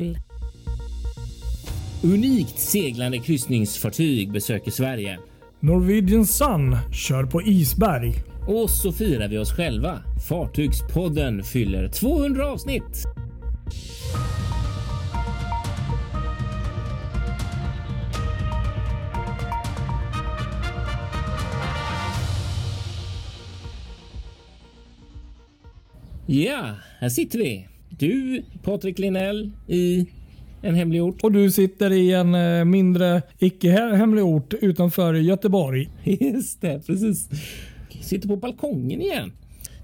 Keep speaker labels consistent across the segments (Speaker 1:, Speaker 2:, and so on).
Speaker 1: 2.0.
Speaker 2: Unikt seglande kryssningsfartyg besöker Sverige.
Speaker 3: Norwegian Sun kör på isberg.
Speaker 2: Och så firar vi oss själva. Fartygspodden fyller 200 avsnitt. Ja, här sitter vi. Du, Patrik Linell, i en hemlig ort.
Speaker 3: Och du sitter i en eh, mindre icke hemlig ort utanför Göteborg.
Speaker 2: Just det, precis. Sitter på balkongen igen.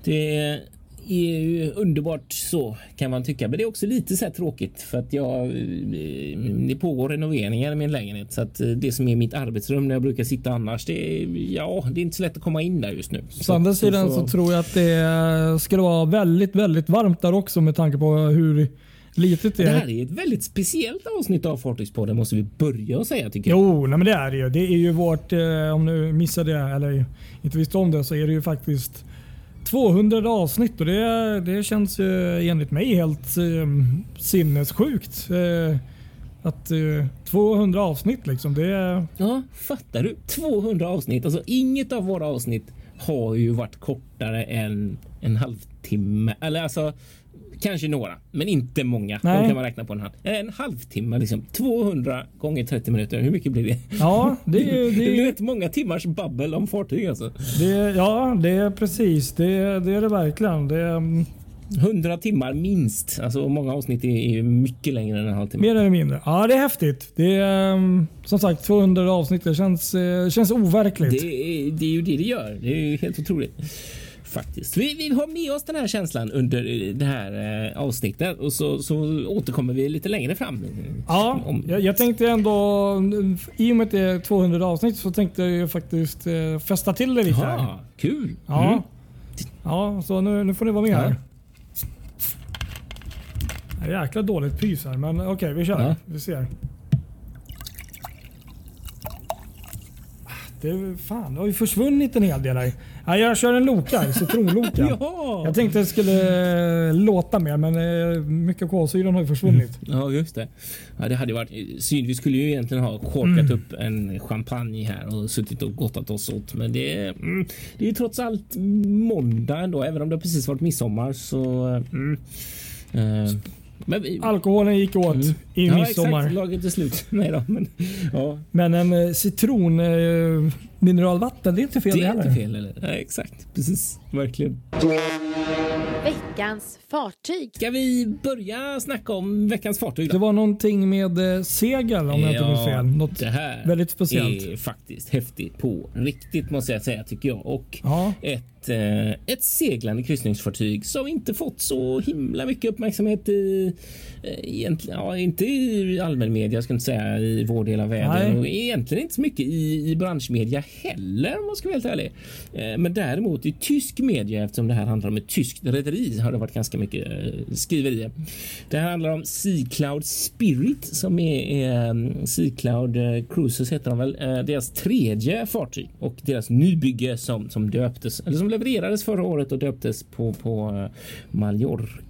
Speaker 2: Det är ju underbart så kan man tycka, men det är också lite så tråkigt för att jag. Det pågår renoveringar i min lägenhet så att det som är mitt arbetsrum när jag brukar sitta annars. Det är ja, det är inte så lätt att komma in där just nu.
Speaker 3: Å andra sidan så, så tror jag att det skulle vara väldigt, väldigt varmt där också med tanke på hur litet det är.
Speaker 2: Det här är ett väldigt speciellt avsnitt av Fartygspodden måste vi börja och säga tycker jag.
Speaker 3: Jo, nej men det är det ju. Det är ju vårt, eh, om du missade det eller inte visste om det så är det ju faktiskt 200 avsnitt och det, det känns ju enligt mig helt eh, sinnessjukt. Eh, att eh, 200 avsnitt liksom. Det.
Speaker 2: Ja, fattar du? 200 avsnitt. Alltså inget av våra avsnitt har ju varit kortare än en halvtimme. Eller alltså Kanske några, men inte många. Nej. De kan man räkna på en hand. En halvtimme, liksom 200 gånger 30 minuter. Hur mycket blir det?
Speaker 3: Ja, det,
Speaker 2: det, det, är rätt många timmars babbel om fartyg alltså.
Speaker 3: Det, ja, det är precis. Det, det är det verkligen. Det,
Speaker 2: 100 timmar minst. Alltså många avsnitt är mycket längre än en halvtimme.
Speaker 3: Mer eller mindre. Ja, det är häftigt. Det är mm, som sagt 200 avsnitt. Det känns, eh, känns overkligt.
Speaker 2: Det, det är ju det det gör. Det är helt otroligt faktiskt. Vi, vi har med oss den här känslan under det här eh, avsnittet och så, så återkommer vi lite längre fram.
Speaker 3: Ja, om... jag, jag, tänkte ändå i och med att det är 200 avsnitt så tänkte jag faktiskt eh, fästa till det lite.
Speaker 2: Aha, kul.
Speaker 3: Ja, mm. ja så nu, nu får ni vara med ja. här. Jäkla dåligt pris här, men okej, okay, vi kör. Ja. Vi ser. Det, fan, det har ju försvunnit en hel del här. Ja, jag kör en Loka, citronloka.
Speaker 2: ja.
Speaker 3: Jag tänkte det skulle låta mer men eh, mycket kolsyran har ju försvunnit.
Speaker 2: Mm. Ja just det. Ja, det hade varit synd. Vi skulle ju egentligen ha korkat mm. upp en champagne här och suttit och gottat oss åt. Men det, mm, det är ju trots allt måndag ändå. Även om det precis varit midsommar så mm,
Speaker 3: eh, vi... Alkoholen gick åt mm. I
Speaker 2: ja,
Speaker 3: midsommar.
Speaker 2: Exakt, laget är slut. Nej då, men, ja.
Speaker 3: men en eh, citron eh, mineralvatten, det är inte fel
Speaker 2: Det är inte fel eller? Nej, exakt, precis, verkligen.
Speaker 1: Veckans fartyg.
Speaker 2: Ska vi börja snacka om veckans fartyg? Då?
Speaker 3: Det var någonting med eh, segel om jag inte minns fel. Något
Speaker 2: det här
Speaker 3: väldigt speciellt.
Speaker 2: är faktiskt häftigt på riktigt måste jag säga tycker jag. Och ja. ett, eh, ett seglande kryssningsfartyg som inte fått så himla mycket uppmärksamhet i eh, egentligen, ja, inte i allmän media, jag ska inte säga i vår del av världen Nej. och egentligen inte så mycket i, i branschmedia heller om man ska vara helt ärlig. Men däremot i tysk media eftersom det här handlar om ett tyskt rederi har det varit ganska mycket eh, skriverier. Det här handlar om Sea Cloud Spirit som är eh, Sea Cloud eh, Cruises heter de väl. Deras tredje fartyg och deras nybygge som, som döptes eller som levererades förra året och döptes på, på Mallorca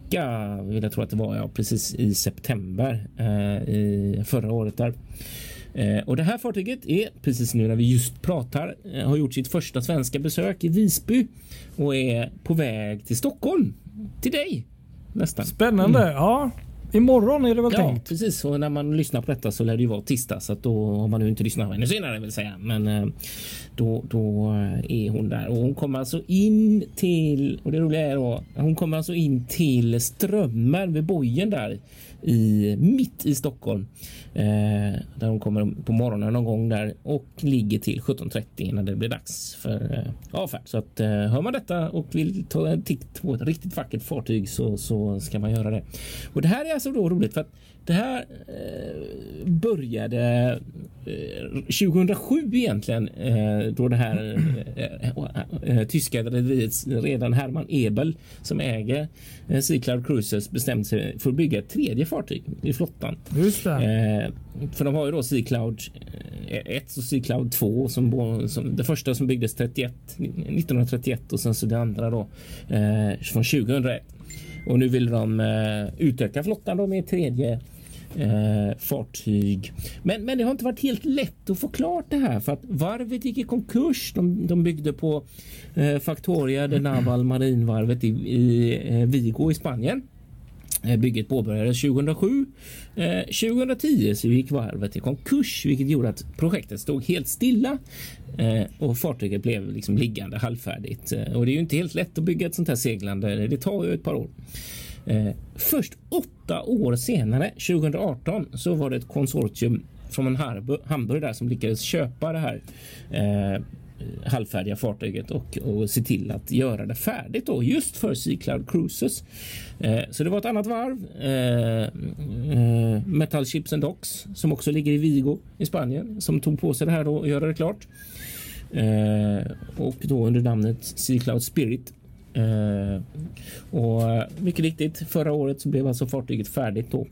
Speaker 2: vill jag tro att det var ja, precis i september eh, i förra året där. Eh, och det här fartyget är precis nu när vi just pratar eh, har gjort sitt första svenska besök i Visby och är på väg till Stockholm till dig nästan.
Speaker 3: Spännande. Mm. Ja, Imorgon är det väl
Speaker 2: ja,
Speaker 3: tänkt?
Speaker 2: precis. Och när man lyssnar på detta så lär det ju vara tisdag så att då om man nu inte lyssnar ännu senare vill säga. Men eh, då, då är hon där och hon kommer alltså in till och det roliga är då. Hon kommer alltså in till Strömmen vid bojen där i mitt i Stockholm eh, där hon kommer på morgonen någon gång där och ligger till 17.30 när det blir dags för eh, avfärd. Så att eh, hör man detta och vill ta en titt på ett riktigt vackert fartyg så, så ska man göra det. Och det här är alltså då roligt för att det här eh, började eh, 2007 egentligen eh, då det här eh, eh, eh, tyska rederiet redan Hermann Ebel som äger eh, Sea Cloud Cruises bestämde sig för att bygga ett tredje fartyg i flottan.
Speaker 3: Just det.
Speaker 2: för de har ju då Sea Cloud 1 och Sea Cloud 2 som, som det första som byggdes 31 1931 och sen så det andra då från 2001. Och nu vill de eh, utöka flottan då med tredje eh, fartyg. Men, men det har inte varit helt lätt att få klart det här för att varvet gick i konkurs. De, de byggde på eh, Factoria de Naval Marinvarvet i, i eh, Vigo i Spanien. Eh, bygget påbörjades 2007. 2010 eh, så gick varvet i konkurs, vilket gjorde att projektet stod helt stilla eh, och fartyget blev liksom liggande halvfärdigt. Och det är ju inte helt lätt att bygga ett sånt här seglande. Det tar ju ett par år. Eh, först åtta år senare, 2018, så var det ett konsortium från Hamburg där som lyckades köpa det här Eh, halvfärdiga fartyget och, och se till att göra det färdigt då just för Sea Cloud Cruises. Eh, så det var ett annat varv. Eh, eh, Metal Ships and Docks som också ligger i Vigo i Spanien som tog på sig det här då och göra det klart. Eh, och då under namnet Sea Cloud Spirit. Eh, och mycket riktigt förra året så blev alltså fartyget färdigt då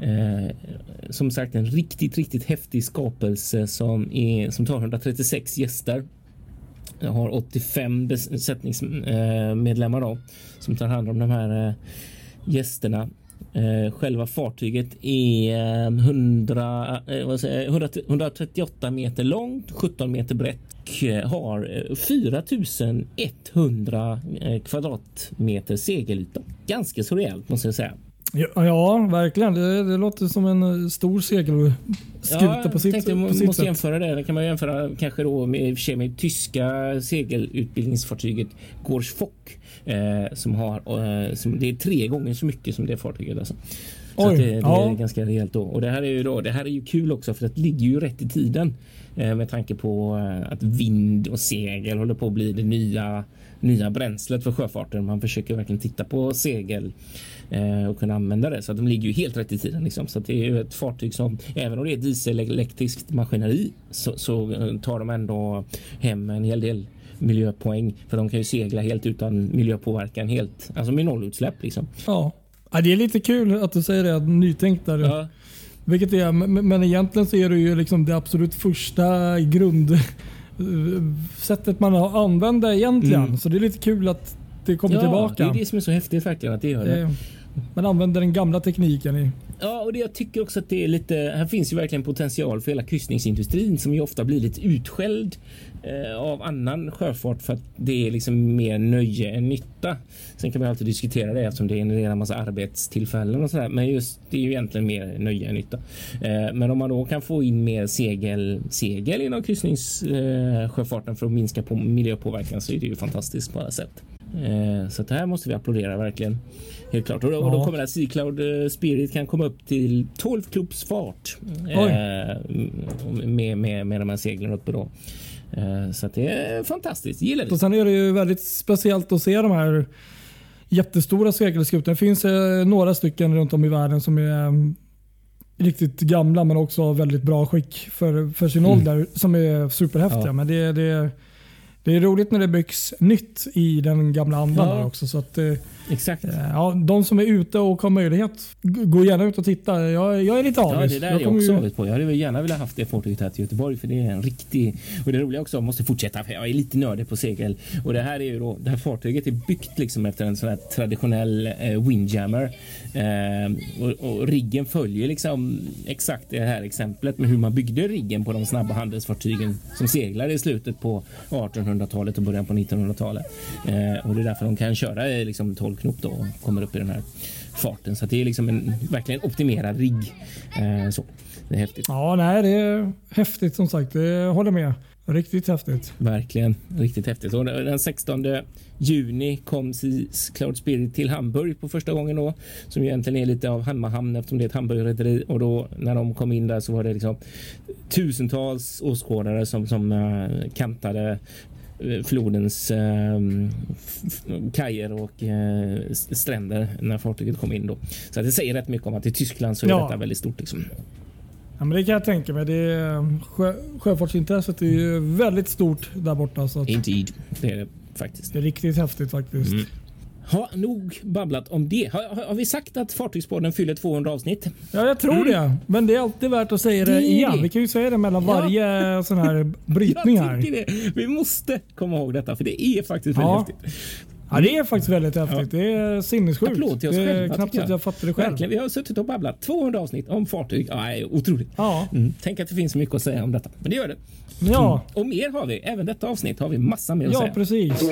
Speaker 2: Eh, som sagt en riktigt, riktigt häftig skapelse som, är, som tar 136 gäster. Jag har 85 besättningsmedlemmar eh, då, som tar hand om de här eh, gästerna. Eh, själva fartyget är ehm, 100, eh, säger, 100, 138 meter långt, 17 meter brett och eh, har eh, 4100 eh, kvadratmeter segelyta. Ganska så rejält måste jag säga.
Speaker 3: Ja, ja verkligen. Det, det, låter som en eh, stor segelskuta ja, på sitt, tänkte, på sitt
Speaker 2: måste
Speaker 3: sätt.
Speaker 2: jämföra det. Det kan man jämföra kanske då med, med tyska segelutbildningsfartyget Gorsch Fock. Eh, som har, eh, som, det är tre gånger så mycket som det fartyget. Alltså. Så Oj, det, det ja. är ganska rejält då. Och det här är ju då, det här är ju kul också för det ligger ju rätt i tiden eh, med tanke på eh, att vind och segel håller på att bli det nya nya bränslet för sjöfarten. Man försöker verkligen titta på segel eh, och kunna använda det så att de ligger ju helt rätt i tiden. Liksom. Så det är ju ett fartyg som även om det är dieselelektriskt maskineri så, så eh, tar de ändå hem en hel del miljöpoäng för de kan ju segla helt utan miljöpåverkan helt, alltså med nollutsläpp liksom.
Speaker 3: Ja, ja det är lite kul att du säger det, nytänkt där. Ja. Vilket är, men egentligen så är det ju liksom det absolut första grund sättet man använder egentligen. Mm. Så det är lite kul att det kommer
Speaker 2: ja,
Speaker 3: tillbaka.
Speaker 2: Det är det som är så häftigt faktiskt att det gör det.
Speaker 3: Man använder den gamla tekniken. i
Speaker 2: Ja, och det, jag tycker också att det är lite. Här finns ju verkligen potential för hela kryssningsindustrin som ju ofta blir lite utskälld eh, av annan sjöfart för att det är liksom mer nöje än nytta. Sen kan man alltid diskutera det eftersom det genererar massa arbetstillfällen och sådär. Men just det är ju egentligen mer nöje än nytta. Eh, men om man då kan få in mer segel, segel inom kryssningssjöfarten eh, för att minska på miljöpåverkan så är det ju fantastiskt på alla sätt. Eh, så det här måste vi applådera verkligen. Helt klart. Och då, ja. då kommer det att eh, Spirit kan komma upp till 12 knops fart eh, med, med, med de här seglen uppe då. Eh, så det är fantastiskt. Gillar det.
Speaker 3: Och sen är det ju väldigt speciellt att se de här jättestora segelskutorna. Det finns eh, några stycken runt om i världen som är mm, riktigt gamla men också väldigt bra skick för, för sin mm. ålder som är superhäftiga. Ja. Men det, det, det är roligt när det byggs nytt i den gamla andan ja. också. Så att, eh,
Speaker 2: Exakt.
Speaker 3: Eh, ja, de som är ute och har möjlighet, gå gärna ut och titta. Jag, jag är lite avis.
Speaker 2: Ja, det där jag är jag också avis på. Jag hade gärna velat haft det fartyget här till Göteborg för det är en riktig... Och det roliga också, jag måste fortsätta för jag är lite nördig på segel. Och det här är ju då, det här fartyget är byggt liksom efter en sån här traditionell eh, windjammer. Eh, och, och, riggen följer liksom exakt det här exemplet med hur man byggde riggen på de snabba handelsfartygen som seglade i slutet på 1800-talet och början på 1900-talet. Eh, och det är därför de kan köra liksom 12 knop då och kommer upp i den här farten. Så det är liksom en verkligen optimerad rigg. Eh, så. Det är häftigt.
Speaker 3: Ja, nej, det är häftigt som sagt. Jag håller med. Riktigt häftigt.
Speaker 2: Verkligen riktigt häftigt. Och den 16 juni kom Cloud Spirit till Hamburg på första gången då, som egentligen är lite av Hammarhamn eftersom det är ett Hamburgrederi och då när de kom in där så var det liksom tusentals åskådare som, som uh, kantade Eh, flodens eh, kajer och eh, stränder när fartyget kom in. Då. Så det säger rätt mycket om att i Tyskland så är ja. detta väldigt stort. Liksom.
Speaker 3: Ja, men det kan jag tänka mig. Det är, sjö, sjöfartsintresset är ju väldigt stort där borta. Så att
Speaker 2: Indeed, det är det faktiskt.
Speaker 3: Det är riktigt häftigt faktiskt. Mm.
Speaker 2: Ha, nog babblat om det. Har, har, vi sagt att Fartygspodden fyller 200 avsnitt?
Speaker 3: Ja, jag tror mm. det. Men det är alltid värt att säga det, det igen. Vi kan ju säga det mellan ja. varje sån här brytning här.
Speaker 2: Det. Vi måste komma ihåg detta för det är faktiskt väldigt ja. häftigt.
Speaker 3: Ja, det är faktiskt väldigt häftigt. Ja. Det är sinnessjukt.
Speaker 2: Applåd till oss
Speaker 3: det är
Speaker 2: själva,
Speaker 3: knappt att jag fattar det själv.
Speaker 2: Verkligen. Vi har suttit och babblat 200 avsnitt om fartyg. Ja, otroligt. Ja. Mm. Tänk att det finns mycket att säga om detta. Men det gör det.
Speaker 3: Ja.
Speaker 2: Mm. Och mer har vi. Även detta avsnitt har vi massa mer att
Speaker 3: ja,
Speaker 2: säga.
Speaker 3: Ja, precis.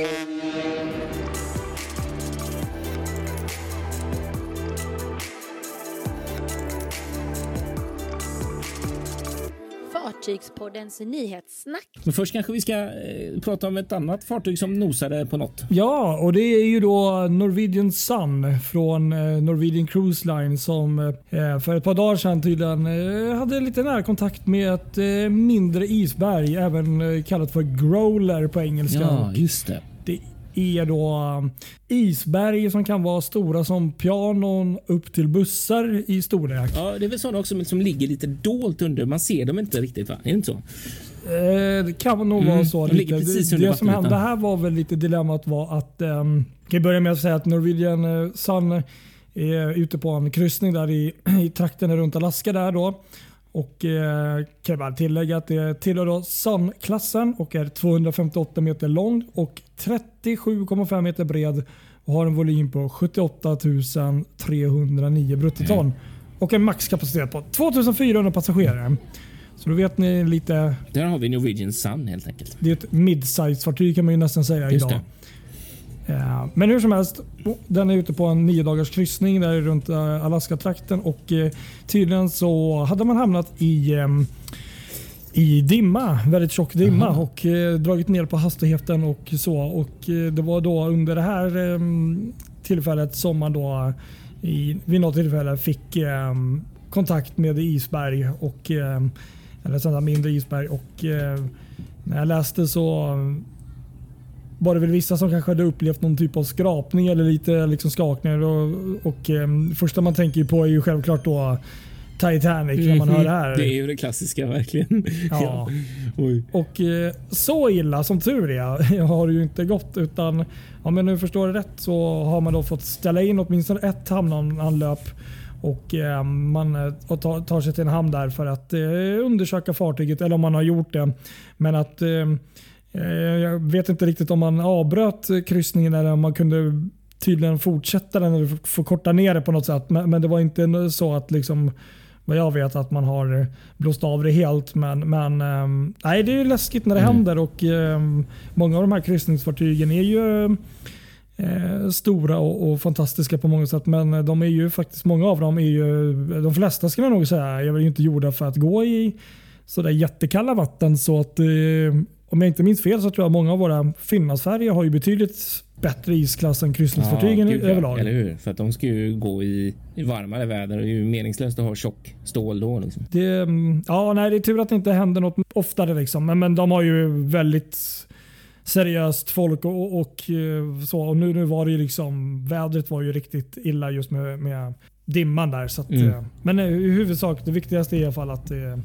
Speaker 1: Fartygspoddens nyhetssnack.
Speaker 2: Men först kanske vi ska eh, prata om ett annat fartyg som nosade på något.
Speaker 3: Ja, och det är ju då Norwegian Sun från eh, Norwegian Cruise Line som eh, för ett par dagar sedan tydligen eh, hade lite närkontakt med ett eh, mindre isberg, även eh, kallat för growler på engelska.
Speaker 2: Ja, just det.
Speaker 3: Är då um, isberg som kan vara stora som pianon upp till bussar i storlek.
Speaker 2: Ja, det är väl sådana också som ligger lite dolt under. Man ser dem inte riktigt va? Är det inte så?
Speaker 3: Eh, det kan nog mm, vara så. Lite. Det, det som hände här var väl lite dilemmat var att um, kan börja med att säga att Norwegian uh, Sun är ute på en kryssning där i, i trakten runt Alaska där då. Och eh, kan jag bara tillägga att det tillhör Sun-klassen och är 258 meter lång och 37,5 meter bred och har en volym på 78 309 bruttoton. Mm. Och en maxkapacitet på 2400 passagerare. Så då vet ni lite.
Speaker 2: Där har vi Norwegian Sun helt enkelt.
Speaker 3: Det är ett mid-size-fartyg kan man ju nästan säga Just idag. Det. Men hur som helst, den är ute på en nio dagars kryssning där runt eh, Alaska-trakten och eh, tydligen så hade man hamnat i ehm, i dimma, väldigt tjock dimma Aha. och eh, dragit ner på hastigheten och så. Och Det var då under det här eh, tillfället som man då i, vid något tillfälle fick eh, kontakt med isberg och eh, eller sådana mindre isberg och när jag läste så var det väl vissa som kanske hade upplevt någon typ av skrapning eller lite liksom skakningar. Och, och um, första man tänker på är ju självklart då Titanic när man hör det här.
Speaker 2: Det är ju det klassiska verkligen.
Speaker 3: Ja. och eh, så illa som tur är har det ju inte gått utan om jag nu förstår det rätt så har man då fått ställa in åtminstone ett hamnanlöp och eh, man eh, tar, tar sig till en hamn där för att eh, undersöka fartyget eller om man har gjort det. Men att ehm, Eh, jag vet inte riktigt om man avbröt kryssningen eller om man kunde tydligen fortsätta den eller förkorta ner det på något sätt. Men, det var inte så att liksom vad jag vet att man har blåst av det helt. Men, men ehm, nej, det är läskigt när det mm. händer och um, många av de här kryssningsfartygen är ju uh, stora och, och, fantastiska på många sätt. Men de är ju faktiskt, många av dem är ju, de flesta ska jag nog säga, är väl inte gjorda för att gå i sådär jättekalla vatten. Så att uh, om jag inte minns fel så tror jag många av våra Finlandsfärjor har ju betydligt bättre isklass än kryssningsfartygen ja, överlag.
Speaker 2: Eller hur? För att de ska ju gå i, i varmare väder och det är ju meningslöst att ha tjock stål då. Liksom.
Speaker 3: Det, mm, ja, nej, det är tur att det inte händer något oftare. Liksom. Men, men de har ju väldigt seriöst folk och, och eh, så. Och nu, nu var det ju liksom, vädret var ju riktigt illa just med, med dimman där. Så att, mm. Eh, men i huvudsak, det viktigaste är i alla fall att det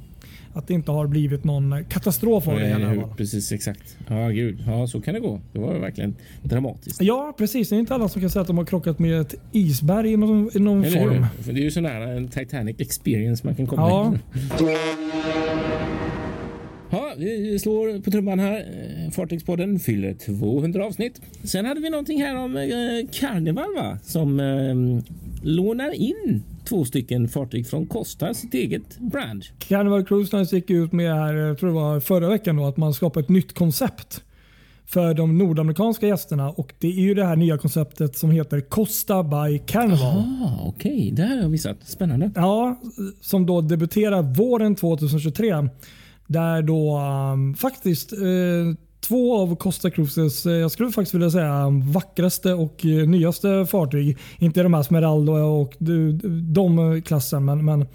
Speaker 3: att det inte har blivit någon katastrof av det hela.
Speaker 2: Precis, exakt. Ja, gud. Ja, så kan det gå. Det var verkligen dramatiskt.
Speaker 3: Ja, precis. Det är inte alla som kan säga att de har krockat med ett isberg i någon, i någon form.
Speaker 2: För det är ju så nära en Titanic experience man kan komma. Ja. Ja, vi slår på trumman här. Fartygspodden fyller 200 avsnitt. Sen hade vi någonting här om eh, Carnival va? som eh, lånar in två stycken fartyg från Costa, sitt eget brand.
Speaker 3: Carnival Cruise Lines gick ut med här, jag tror det var förra veckan då, att man skapar ett nytt koncept för de nordamerikanska gästerna och det är ju det här nya konceptet som heter Costa by Carnival.
Speaker 2: Okej, okay. det här har jag missat. Spännande.
Speaker 3: Ja, som då debuterar våren 2023. Där då um, faktiskt uh, två av Costa Cruises, eh, jag skulle faktiskt vilja säga vackraste och eh, nyaste fartyg. Inte de här Smeraldo och de klassen, men, men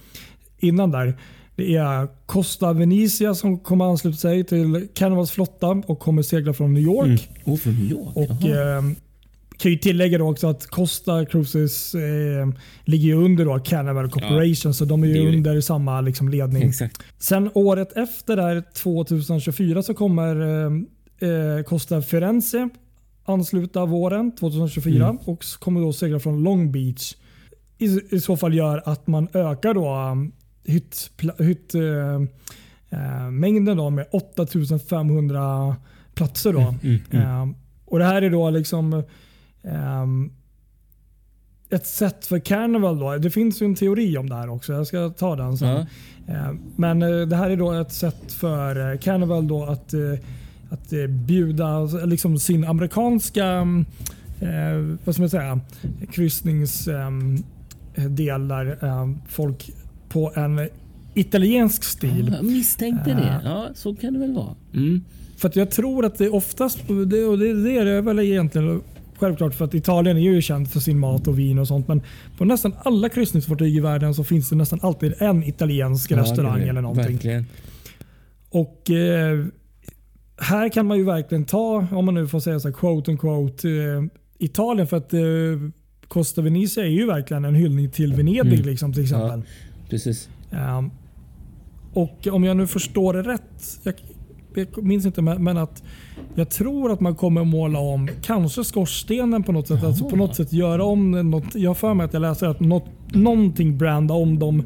Speaker 3: innan där. Det är Costa Venezia som kommer ansluta sig till Carnivals flotta och kommer segla från New York. Mm.
Speaker 2: Oh, från New York.
Speaker 3: Och, eh, kan ju tillägga då också att Costa Cruises eh, ligger under då Carnival Corporation, ja, så de är ju under det. samma liksom, ledning.
Speaker 2: Exakt.
Speaker 3: Sen året efter, där 2024, så kommer eh, eh, Costa Firenze ansluta våren 2024 mm. och kommer då segla från Long Beach. I, I, så fall gör att man ökar då um, hytt, hytt uh, uh, mängden då med 8500 platser. Då. Mm, mm, uh, och Det här är då liksom Um, ett sätt för Carnival då. Det finns ju en teori om det här också. Jag ska ta den sen. Ja. Men det här är då ett sätt för Carnival då att, att bjuda liksom sin amerikanska eh, vad ska man säga, kryssningsdel där folk på en italiensk stil.
Speaker 2: Jag misstänkte det. Ja, så kan det väl vara. Mm.
Speaker 3: För att jag tror att det oftast, och det, det, det är det väl egentligen Självklart för att Italien är ju känt för sin mat och vin och sånt. Men på nästan alla kryssningsfartyg i världen så finns det nästan alltid en italiensk ja, restaurang eller någonting. Verkligen. Och eh, här kan man ju verkligen ta, om man nu får säga så här, quote unquote, eh, Italien. För att eh, Costa Venezia är ju verkligen en hyllning till Venedig mm. liksom, till exempel.
Speaker 2: Ja, precis.
Speaker 3: Um, och om jag nu förstår det rätt, jag, jag minns inte, men att jag tror att man kommer måla om kanske skorstenen på något sätt. Alltså på något sätt göra om något. Jag har för mig att jag läser att något, någonting branda om dem.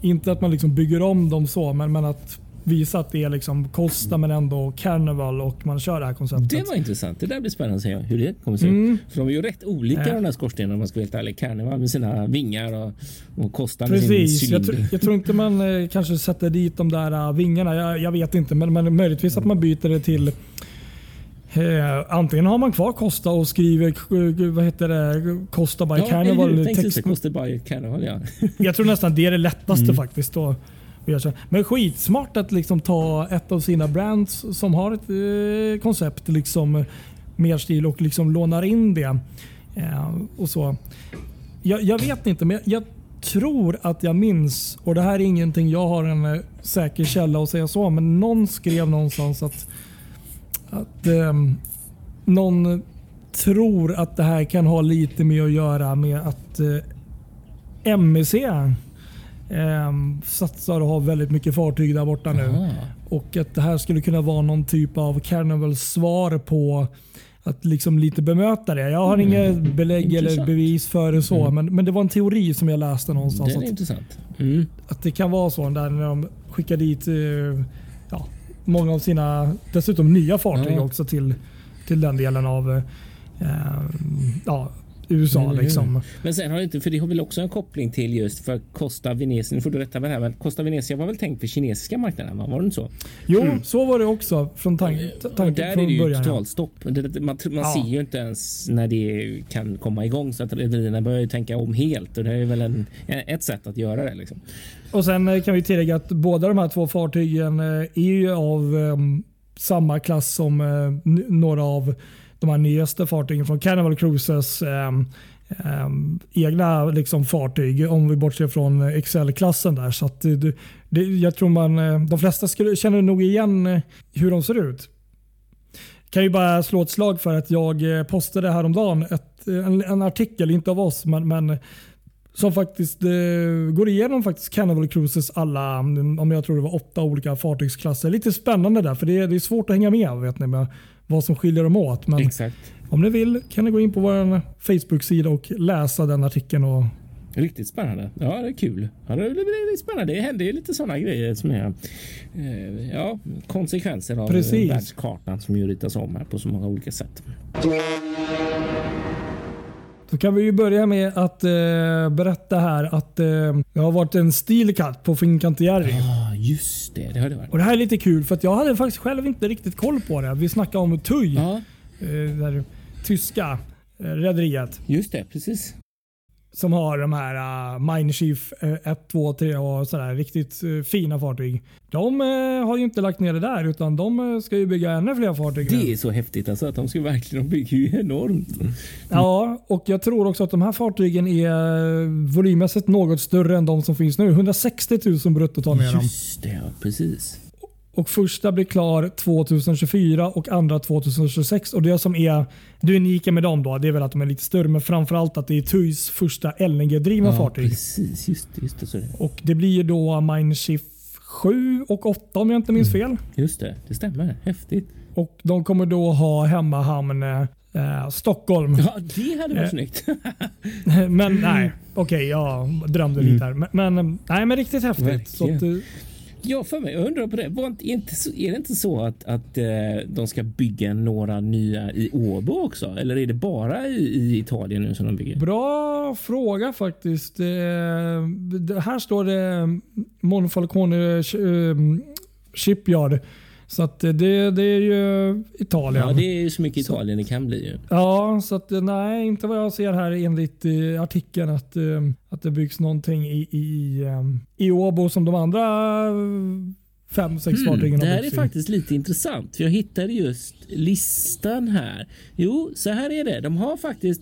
Speaker 3: Inte att man liksom bygger om dem så, men, men att visa att det är liksom Costa men ändå Carnival och man kör det här konceptet.
Speaker 2: Det var intressant. Det där blir spännande att se hur det kommer se mm. ut. För de är ju rätt olika äh. de här skorstenarna om man ska vara helt ärlig. Carnival med sina vingar och, och Costa med
Speaker 3: Precis.
Speaker 2: sin
Speaker 3: cylinder. Jag, jag tror inte man eh, kanske sätter dit de där uh, vingarna. Jag, jag, vet inte, men, men möjligtvis att man byter det till Eh, antingen har man kvar Costa och skriver eh, vad heter det, Costa by ja, Carnival.
Speaker 2: Text. Costa by Carnival ja.
Speaker 3: jag tror nästan det är det lättaste mm. faktiskt. Då. Men skitsmart att liksom ta ett av sina brands som har ett eh, koncept, liksom, mer stil och liksom lånar in det. Eh, och så. Jag, jag, vet inte, men jag, jag, tror att jag minns, och det här är ingenting jag har en eh, säker källa att säga så, men någon skrev någonstans att, att eh, någon tror att det här kan ha lite med att göra med att eh, MEC eh, satsar och har väldigt mycket fartyg där borta nu. Aha. Och att det här skulle kunna vara någon typ av Carnival svar på att liksom lite bemöta det. Jag har mm. inget belägg intressant. eller bevis för det så, mm. men, men det var en teori som jag läste någonstans.
Speaker 2: Det är
Speaker 3: att,
Speaker 2: intressant. Mm.
Speaker 3: Att det kan vara så där när de skickar dit eh, ja, många av sina, dessutom nya fartyg också till, till den delen av eh, ja, USA. Mm, liksom.
Speaker 2: Men sen har det inte, för det har väl också en koppling till just för Costa Venezia. Nu får du rätta mig här, men Costa Venezia var väl tänkt för kinesiska marknaden? Var det inte så?
Speaker 3: Jo, mm. så var det också från tank, tanken
Speaker 2: Där är det ju totalstopp. Man, man ja. ser ju inte ens när det kan komma igång så att rederierna börjar ju tänka om helt och det är väl en, ett sätt att göra det. Liksom.
Speaker 3: Och sen eh, kan vi tillägga att båda de här två fartygen eh, är ju av um, samma klass som uh, några av de här nyaste fartygen från Carnival Cruises eh, eh, egna liksom, fartyg om vi bortser från Excel-klassen där. Så att det, det, jag tror man, eh, de flesta skulle, känner nog igen eh, hur de ser ut. Kan ju bara slå ett slag för att jag eh, postade häromdagen ett, en, en artikel, inte av oss, men, men som faktiskt eh, går igenom faktiskt Carnival Cruises alla, om jag tror det var åtta olika fartygsklasser. Lite spännande där, för det är, det är svårt att hänga med vet ni, med vad som skiljer dem åt. Men
Speaker 2: Exakt.
Speaker 3: om ni vill kan ni gå in på vår Facebook-sida och läsa den artikeln. Och...
Speaker 2: Riktigt spännande. Ja, det är kul. Ja, det blir spännande. Det händer ju lite sådana grejer som är eh, ja, konsekvenser av Precis. världskartan som ju ritas om här på så många olika sätt.
Speaker 3: Då kan vi ju börja med att eh, berätta här att eh, det har varit en stilkatt på Fincantieri.
Speaker 2: Ja, just det. Det har det varit.
Speaker 3: Och det här är lite kul för att jag hade faktiskt själv inte riktigt koll på det. Vi snackade om TUI. Ja. Eh, det tyska eh, rederiet.
Speaker 2: Just det, precis
Speaker 3: som har de här uh, Mineshift uh, 1, 2, 3 och sådär riktigt uh, fina fartyg. De uh, har ju inte lagt ner det där utan de uh, ska ju bygga ännu fler fartyg.
Speaker 2: Det är så häftigt alltså att de ska verkligen bygga ju enormt. Mm.
Speaker 3: Ja, och jag tror också att de här fartygen är volymmässigt något större än de som finns nu. 160 000 brutto tar ner dem.
Speaker 2: Just det, ja, precis.
Speaker 3: Och första blir klar 2024 och andra 2026. Och Det som är det unika med dem då, det är väl att de är lite större, men framförallt att det är TUIs första LNG-drivna ja, fartyg.
Speaker 2: Precis, just, just det, så det.
Speaker 3: Och det blir då Mineshift 7 och 8 om jag inte minns mm. fel.
Speaker 2: Just det, det stämmer. Häftigt.
Speaker 3: Och De kommer då ha hemmahamn eh, Stockholm.
Speaker 2: Ja, det hade varit eh, snyggt.
Speaker 3: men nej, okej, okay, jag drömde mm. lite här. Men, men, nej, men riktigt häftigt. Så att,
Speaker 2: jag för mig. Jag undrar på det. Var inte, är det inte så att, att eh, de ska bygga några nya i Åbo också? Eller är det bara i, i Italien nu som de bygger?
Speaker 3: Bra fråga faktiskt. Eh, det, här står det eh, Monfalcone eh, Shipyard. Så att det, det är ju Italien.
Speaker 2: Ja, det är ju så mycket Italien det kan bli. Ju.
Speaker 3: Ja, så att nej, inte vad jag ser här enligt uh, artikeln att, uh, att det byggs någonting i, i, um, i Åbo som de andra fem, sex mm, fartygen
Speaker 2: Det här är faktiskt lite intressant. För jag hittade just listan här. Jo, så här är det. De har faktiskt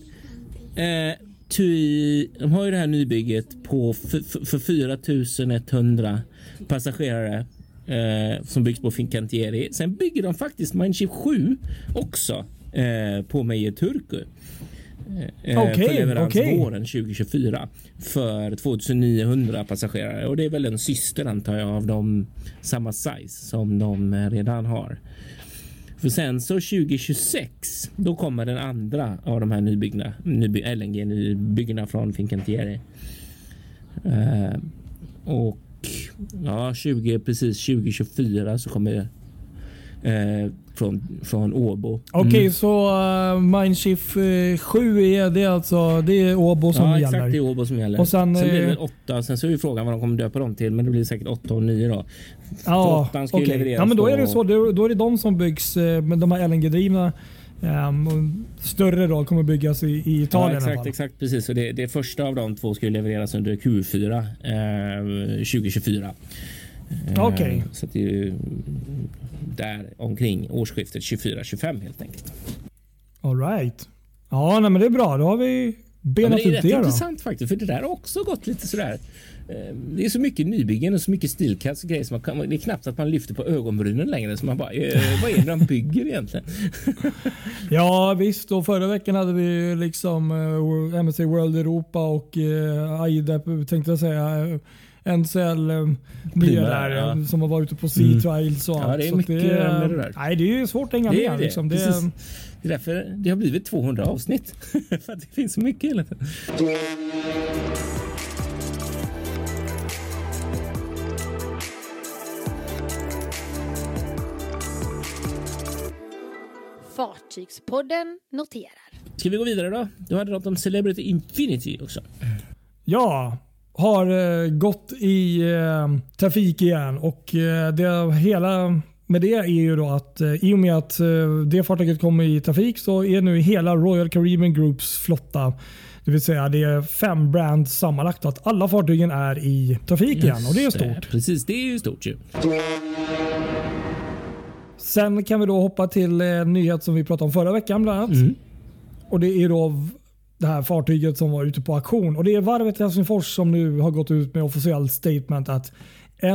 Speaker 2: eh, TUI, de har ju det här nybygget på för, för 4100 passagerare eh, som byggs på Fincantieri. Sen bygger de faktiskt Mindshift 7 också eh, på Meijer Turku.
Speaker 3: Eh, okay, för leverans okay.
Speaker 2: våren 2024 för 2900 passagerare och det är väl en syster antar jag av de samma size som de redan har. För sen så 2026 då kommer den andra av de här nybyggna nyby, LNG nybyggena från Fincantieri. Uh, och ja, 20, precis 2024 så kommer eh, från, från Åbo.
Speaker 3: Okej, mm. så uh, Mindshift uh, 7 är det alltså det är Åbo som
Speaker 2: ja,
Speaker 3: gäller?
Speaker 2: Ja, exakt. Det är Åbo som gäller. Och sen, sen blir det 8. Sen så är ju frågan vad de kommer döpa dem till, men det blir säkert 8 och 9 då.
Speaker 3: Ja, okay. ja men då är det så. Då är det de som byggs eh, med de här LNG-drivna Um, större då kommer byggas i, i Italien.
Speaker 2: Ja, exakt, exakt precis. Och det, det första av de två ska levereras under Q4 eh, 2024.
Speaker 3: Okej. Okay.
Speaker 2: Eh, så det är ju där omkring årsskiftet 24-25 helt enkelt.
Speaker 3: All right. Ja, nej, men det är bra. Då har vi benat
Speaker 2: ja,
Speaker 3: ut det.
Speaker 2: Det är rätt intressant faktiskt, för det där har också gått lite sådär. Eh, det är så mycket nybyggen och så mycket stilkast och grejer. Så man kan, det är knappt att man lyfter på ögonbrynen längre. Så man bara, eh, vad är det de bygger egentligen?
Speaker 3: ja visst, och förra veckan hade vi liksom uh, MSC World Europa och AIDEP tänkte jag säga. NCL nya där ja. som har varit ute på Sea mm. Trials och
Speaker 2: allt. Ja, det är mycket det, med det där.
Speaker 3: Nej, det är svårt att hänga med. Liksom. Det,
Speaker 2: det, är därför det har blivit 200 avsnitt. För att det finns så mycket hela tiden.
Speaker 1: Fartygspodden noterar.
Speaker 2: Ska vi gå vidare då? Du hade något om Celebrity Infinity också.
Speaker 3: Ja, har eh, gått i eh, trafik igen och eh, det hela med det är ju då att eh, i och med att eh, det fartyget kommer i trafik så är nu hela Royal Caribbean Groups flotta det vill säga det är fem brands sammanlagt att alla fartygen är i trafik igen och det är stort.
Speaker 2: Det. Precis, det är ju stort ju.
Speaker 3: Sen kan vi då hoppa till en nyhet som vi pratade om förra veckan bland annat. Mm. Och Det är då det här fartyget som var ute på auktion. Och Det är varvet i Helsingfors som nu har gått ut med officiellt statement att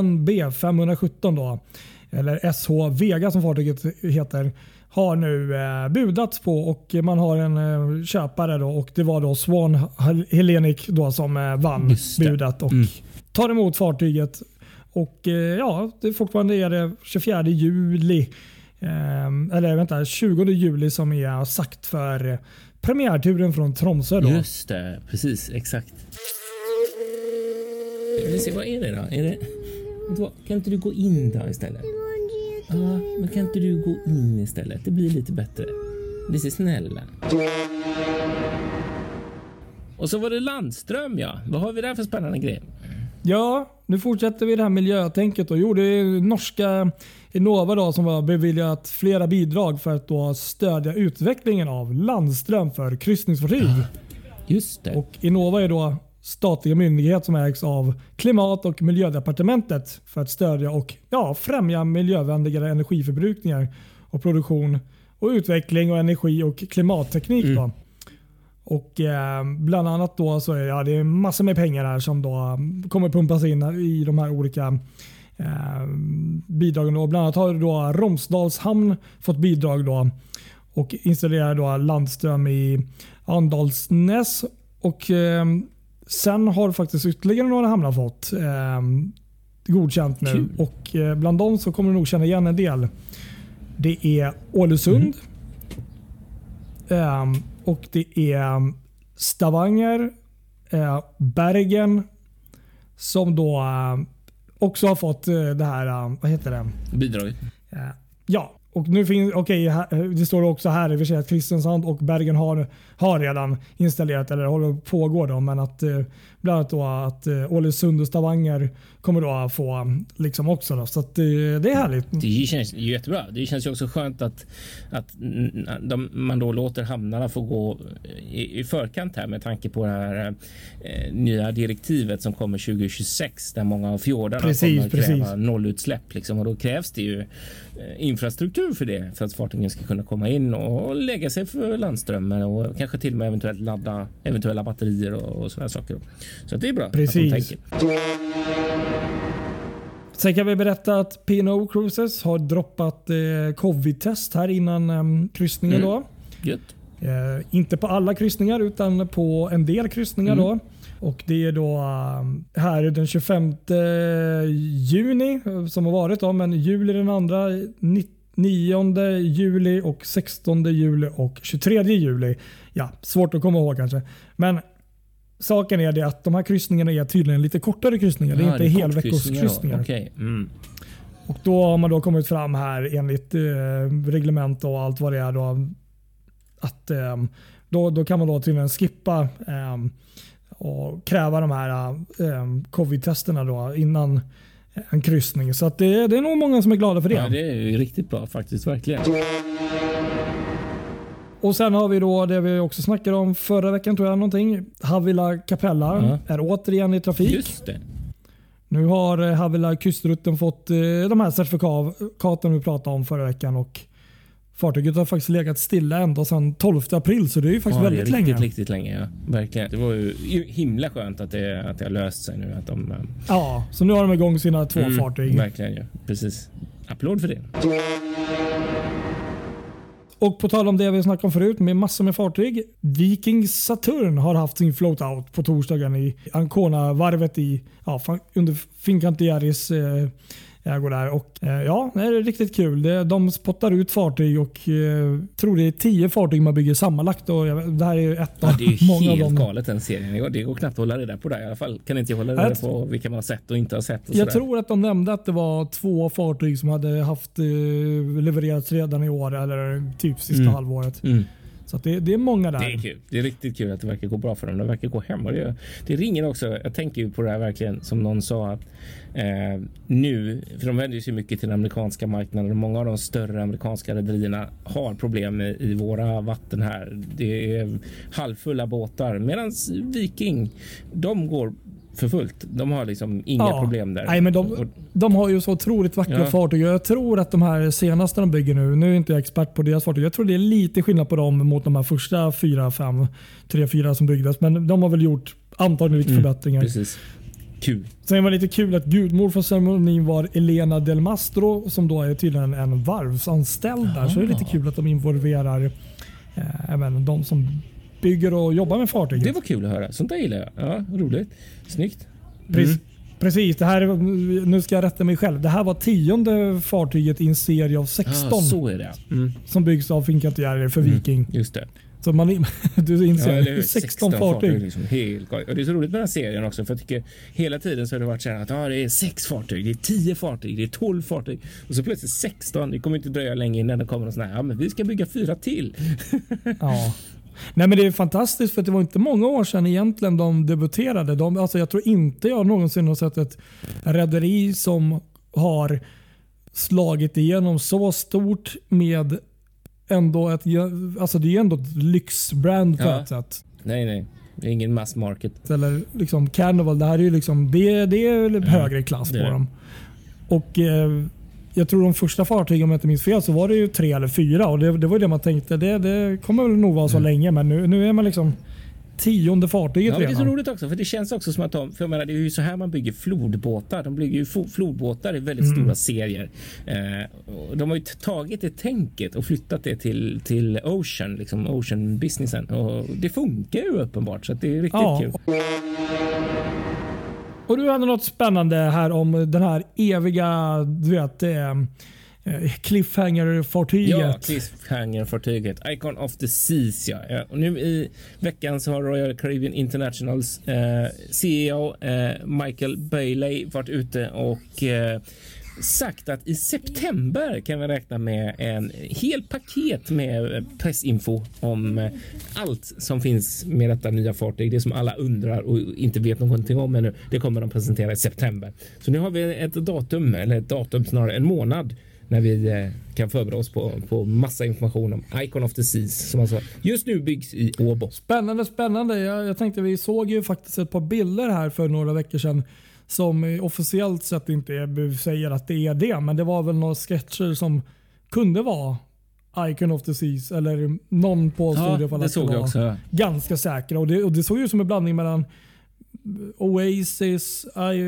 Speaker 3: NB 517 då, eller SH Vega som fartyget heter, har nu eh, budats på och man har en eh, köpare då och det var då Swan Hellenic då som eh, vann budet och mm. tar emot fartyget. Och eh, ja, det är fortfarande är det 24 juli ehm, eller vänta, 20 juli som är sagt för premiärturen från Tromsö. Då.
Speaker 2: Just det, precis exakt. Vi se, vad är det då? Är det, kan inte du gå in då istället? Ja, men kan inte du gå in istället? Det blir lite bättre. Det är snälla. Och så var det Landström ja. Vad har vi där för spännande grej?
Speaker 3: Ja, nu fortsätter vi det här miljötänket. Och jo, det är norska Innova då, som har beviljat flera bidrag för att då stödja utvecklingen av landström för kryssningsfartyg.
Speaker 2: Just det.
Speaker 3: Och Innova är då statliga myndighet som ägs av Klimat och miljödepartementet för att stödja och ja, främja miljövänligare energiförbrukningar och produktion och utveckling och energi och klimatteknik. Mm. Och eh, Bland annat då så är ja, det är massor med pengar här som då kommer pumpas in i de här olika eh, bidragen. Då. Bland annat har då Romsdals hamn fått bidrag då och installerar då landström i Andalsnäs. Och, eh, sen har faktiskt ytterligare några hamnar fått eh, godkänt nu. Kul. Och eh, Bland dem så kommer du nog känna igen en del. Det är Ålesund. Mm. Och det är Stavanger, eh, Bergen som då också har fått det här, vad heter det?
Speaker 2: Bidraget.
Speaker 3: Ja, och nu finns, okay, det står också här i och för sig att Kristiansand och Bergen har, har redan installerat eller håller pågår då, men att eh, bland annat då att eh, Ålesund och Stavanger kommer då få liksom också. Då, så att, eh, det är härligt.
Speaker 2: Det känns jättebra. Det känns ju också skönt att, att de, man då låter hamnarna få gå i, i förkant här med tanke på det här eh, nya direktivet som kommer 2026 där många av fjordarna precis, kommer att kräva precis. nollutsläpp. Liksom, och då krävs det ju infrastruktur för det för att fartygen ska kunna komma in och lägga sig för landströmmar och kanske till och med eventuellt ladda eventuella batterier och, och sådana saker. Så det är bra
Speaker 3: Precis. att de tänker. Sen kan vi berätta att P&O Cruises har droppat eh, covid-test här innan eh, kryssningen.
Speaker 2: Mm. Då.
Speaker 3: Eh, inte på alla kryssningar utan på en del kryssningar. Mm. då. Och Det är då eh, här den 25 juni som har varit. Då, men juli den andra, 9 juli och 16 juli och 23 juli. Ja, Svårt att komma ihåg kanske. Men Saken är det att de här kryssningarna är tydligen lite kortare kryssningar. Ja, det är inte helveckoskryssningar.
Speaker 2: Okay. Mm.
Speaker 3: Och då har man då kommit fram här enligt eh, reglement och allt vad det är. Då, att eh, då, då kan man då tydligen skippa eh, och kräva de här eh, covid-testerna då innan en kryssning. Så att det, det är nog många som är glada för det.
Speaker 2: Ja, det är riktigt bra faktiskt. Verkligen.
Speaker 3: Och Sen har vi då det vi också snackade om förra veckan tror jag. någonting. Havila Capella uh är återigen i trafik. Nu har eh, Havila Kustrutten fått eh, de här certifikaten vi pratade om förra veckan. Och Fartyget har faktiskt legat stilla ända sedan 12 april så det är ju faktiskt ja, väldigt
Speaker 2: länge.
Speaker 3: Riktigt,
Speaker 2: riktigt länge. Ja. Verkligen. Det var ju himla skönt att det, att det har löst sig nu. Att de,
Speaker 3: ja, så nu har de igång sina två mm, fartyg.
Speaker 2: Verkligen, ja. precis. Applåd för det.
Speaker 3: Och på tal om det vi snackade om förut med massor med fartyg. Viking Saturn har haft sin float-out på torsdagen i Ancona-varvet i, ja, under Fincantieri's eh, ägo där. Och, eh, ja, det är riktigt kul. De spottar ut fartyg och eh, tror det är tio fartyg man bygger sammanlagt. Och, det här är ett
Speaker 2: ja, av Det är många helt galet den serien. Det går knappt att hålla reda på det i alla fall. Kan inte hålla reda på vilka man har sett och inte har sett.
Speaker 3: jag tror att de nämnde att det var två fartyg som hade haft eh, levererats redan i år eller typ sista mm. halvåret. Mm. Så det, det, är många där.
Speaker 2: Det är kul. Det är riktigt kul att det verkar gå bra för dem. Det verkar gå hem. Och det, det ringer också. Jag tänker ju på det här verkligen som någon sa att eh, nu, för de vänder sig mycket till den amerikanska marknaden och många av de större amerikanska rederierna har problem i, i våra vatten här. Det är halvfulla båtar medan Viking, de går för fullt. De har liksom inga ja. problem där.
Speaker 3: Nej, men de, de har ju så otroligt vackra ja. fartyg. Jag tror att de här senaste de bygger nu, nu är inte jag expert på deras fartyg. Jag tror det är lite skillnad på dem mot de här första fyra, fem, tre, fyra som byggdes. Men de har väl gjort antagligen lite mm, förbättringar.
Speaker 2: Precis. Kul.
Speaker 3: Sen var det lite kul att gudmor för ceremonin var Elena Del Mastro som då är tydligen en varvsanställd där. Så det är lite kul att de involverar eh, även de som bygger och jobbar med fartyg.
Speaker 2: Det var kul att höra. Sånt där gillar jag. Ja, roligt. Snyggt.
Speaker 3: Mm. Precis. Det här, nu ska jag rätta mig själv. Det här var tionde fartyget i en serie av 16. Ah,
Speaker 2: så är det. Mm.
Speaker 3: Som byggs av Fincantieri för mm. Viking.
Speaker 2: Just det.
Speaker 3: Så man, du inser, ja, 16, 16 fartyg. fartyg
Speaker 2: liksom, helt Och det är så roligt med den här serien också. För jag tycker hela tiden så har det varit så här att ah, det är sex fartyg, det är tio fartyg, det är 12 fartyg. Och så plötsligt 16. Det kommer inte dröja länge innan det kommer någon sån här, ja men vi ska bygga fyra till.
Speaker 3: ja. Nej, men det är fantastiskt för det var inte många år sedan egentligen de debuterade. De, alltså jag tror inte jag någonsin har sett ett rederi som har slagit igenom så stort med ändå ett, alltså det är ändå ett lyxbrand på ja. ett sätt.
Speaker 2: Nej, nej. Det är ingen mass market.
Speaker 3: Eller liksom Carnival, det här är ju liksom, det, det är högre klass på dem. Och eh, jag tror de första fartygen, om jag inte minns fel, så var det ju tre eller fyra. Och Det, det var det man tänkte, det, det kommer väl nog vara så mm. länge. Men nu, nu är man liksom tionde fartyget
Speaker 2: ja, redan. Det är så roligt också, för det känns också som att de, för jag menar, det är ju så här man bygger flodbåtar. De bygger ju flodbåtar i väldigt mm. stora serier. Eh, de har ju tagit det tänket och flyttat det till, till Ocean, liksom Ocean businessen. Och det funkar ju uppenbart, så det är riktigt ja. kul.
Speaker 3: Och du hade något spännande här om den här eviga, du vet, eh, eh cliffhanger-fartyget.
Speaker 2: Ja, cliffhanger-fartyget. Icon of the Seas. Ja. Eh, och nu i veckan så har Royal Caribbean Internationals eh, CEO eh, Michael Bailey varit ute och eh, sagt att i september kan vi räkna med en hel paket med pressinfo om eh, allt som finns med detta nya fartyg. Det som alla undrar och inte vet någonting om ännu. Det kommer de presentera i september. Så nu har vi ett datum eller ett datum snarare en månad när vi eh, kan förbereda oss på, på massa information om Icon of the Seas som alltså just nu byggs i Åbo.
Speaker 3: Spännande, spännande. Jag, jag tänkte vi såg ju faktiskt ett par bilder här för några veckor sedan som officiellt sett inte säger att det är det. Men det var väl några sketcher som kunde vara Icon of the Seas. Eller någon påstod
Speaker 2: ja, det såg jag också.
Speaker 3: Ganska säkra. Och det, och det såg ut som en blandning mellan Oasis,